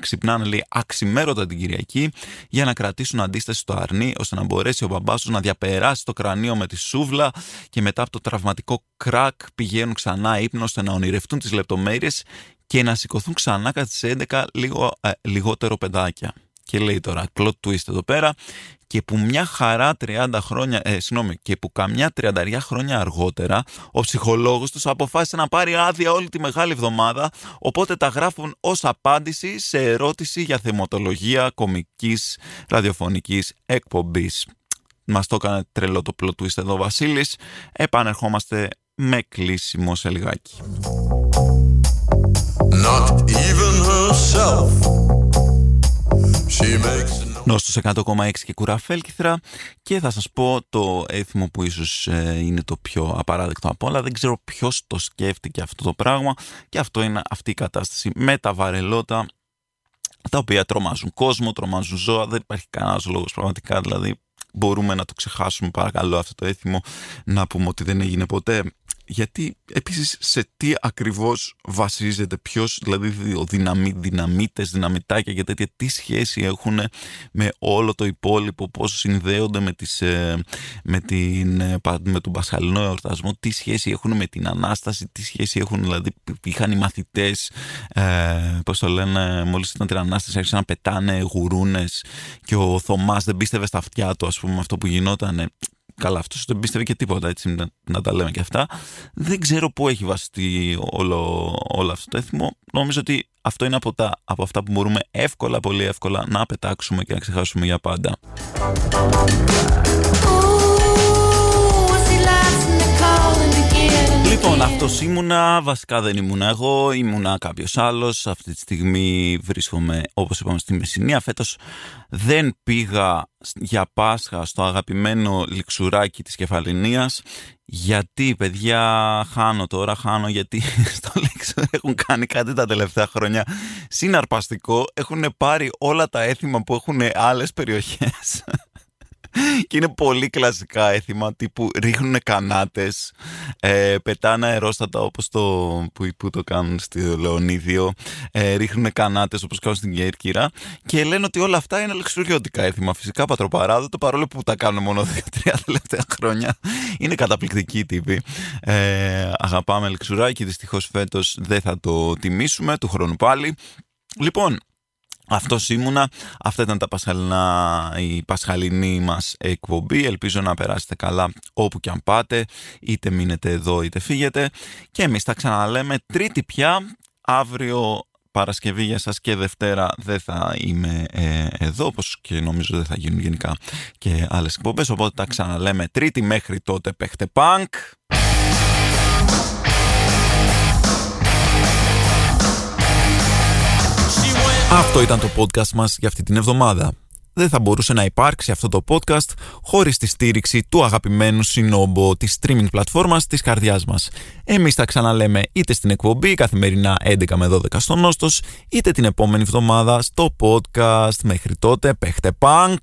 ξυπνάνε λέει αξιμέρωτα την Κυριακή για να κρατήσουν αντίσταση στο αρνί ώστε να μπορέσει ο μπαμπάς τους να διαπεράσει το κρανίο με τη σούβλα και μετά από το τραυματικό κρακ πηγαίνουν ξανά ύπνο ώστε να ονειρευτούν τις λεπτομέρειες και να σηκωθούν ξανά κατά τις 11 λίγο, ε, λιγότερο παιδάκια. Και λέει τώρα, plot twist εδώ πέρα, και που μια χαρά 30 χρόνια, ε, συγγνώμη, και που καμιά 30 χρόνια αργότερα ο ψυχολόγος τους αποφάσισε να πάρει άδεια όλη τη μεγάλη εβδομάδα, οπότε τα γράφουν ως απάντηση σε ερώτηση για θεμοτολογία κομικής ραδιοφωνικής εκπομπής. Μας το έκανε τρελό το plot twist εδώ ο Βασίλης. Επανερχόμαστε με κλείσιμο σε λιγάκι. Νόστος 100,6 και κουραφέλκυθρα και θα σας πω το έθιμο που ίσως ε, είναι το πιο απαράδεκτο από όλα. Δεν ξέρω ποιος το σκέφτηκε αυτό το πράγμα. Και αυτό είναι αυτή η κατάσταση με τα βαρελότα τα οποία τρομάζουν κόσμο, τρομάζουν ζώα, δεν υπάρχει κανένας λόγος πραγματικά, δηλαδή μπορούμε να το ξεχάσουμε. Παρακαλώ αυτό το έθιμο, να πούμε ότι δεν έγινε ποτέ γιατί επίσης σε τι ακριβώς βασίζεται ποιος, δηλαδή ο δυναμί, δυναμίτες, δυναμητάκια και τέτοια, τι σχέση έχουν με όλο το υπόλοιπο, πώς συνδέονται με, τις, ε, με, την, ε, με τον Πασχαλινό εορτασμό, τι σχέση έχουν με την Ανάσταση, τι σχέση έχουν, δηλαδή είχαν οι μαθητές, ε, πώς το λένε, μόλις ήταν την Ανάσταση άρχισαν να πετάνε γουρούνες και ο Θωμάς δεν πίστευε στα αυτιά του, ας πούμε, αυτό που γινόταν καλά αυτός δεν πίστευε και τίποτα έτσι να, τα λέμε και αυτά. Δεν ξέρω πού έχει βαστεί όλο, όλο αυτό το έθιμο. Νομίζω ότι αυτό είναι από, τα, από αυτά που μπορούμε εύκολα, πολύ εύκολα να πετάξουμε και να ξεχάσουμε για πάντα Λοιπόν, αυτός ήμουνα. Βασικά δεν ήμουνα εγώ, ήμουνα κάποιος άλλος. Αυτή τη στιγμή βρίσκομαι, όπως είπαμε, στη Μεσσηνία. Φέτος δεν πήγα για Πάσχα στο αγαπημένο λιξουράκι της Κεφαλινίας γιατί παιδιά χάνω τώρα, χάνω γιατί στο Λίξουρ έχουν κάνει κάτι τα τελευταία χρόνια συναρπαστικό, έχουν πάρει όλα τα έθιμα που έχουν άλλες περιοχές και είναι πολύ κλασικά έθιμα τύπου ρίχνουν κανάτες, ε, πετάνε αερόστατα όπως το που, που το κάνουν στη Λεωνίδιο, ε, ρίχνουν κανάτες όπως κάνουν στην Κέρκυρα και λένε ότι όλα αυτά είναι λεξουριώτικα έθιμα. Φυσικά πατροπαράδοτο παρόλο που τα κάνουν μόνο δύο-τρία τελευταία χρόνια. Είναι καταπληκτικοί τύποι. Ε, αγαπάμε λεξουράκι, δυστυχώς φέτος δεν θα το τιμήσουμε, του χρόνου πάλι. Λοιπόν, αυτός ήμουνα, αυτά ήταν τα πασχαλινά, η πασχαλινή μας εκπομπή, ελπίζω να περάσετε καλά όπου και αν πάτε, είτε μείνετε εδώ είτε φύγετε. Και εμείς τα ξαναλέμε τρίτη πια, αύριο Παρασκευή για σας και Δευτέρα δεν θα είμαι ε, εδώ, όπως και νομίζω δεν θα γίνουν γενικά και άλλες εκπομπές, οπότε τα ξαναλέμε τρίτη μέχρι τότε. Παίχτε πανκ. Αυτό ήταν το podcast μας για αυτή την εβδομάδα. Δεν θα μπορούσε να υπάρξει αυτό το podcast χωρίς τη στήριξη του αγαπημένου συνόμπο της streaming πλατφόρμας της καρδιάς μας. Εμείς θα ξαναλέμε είτε στην εκπομπή καθημερινά 11 με 12 στο Νόστος, είτε την επόμενη εβδομάδα στο podcast. Μέχρι τότε, παίχτε punk!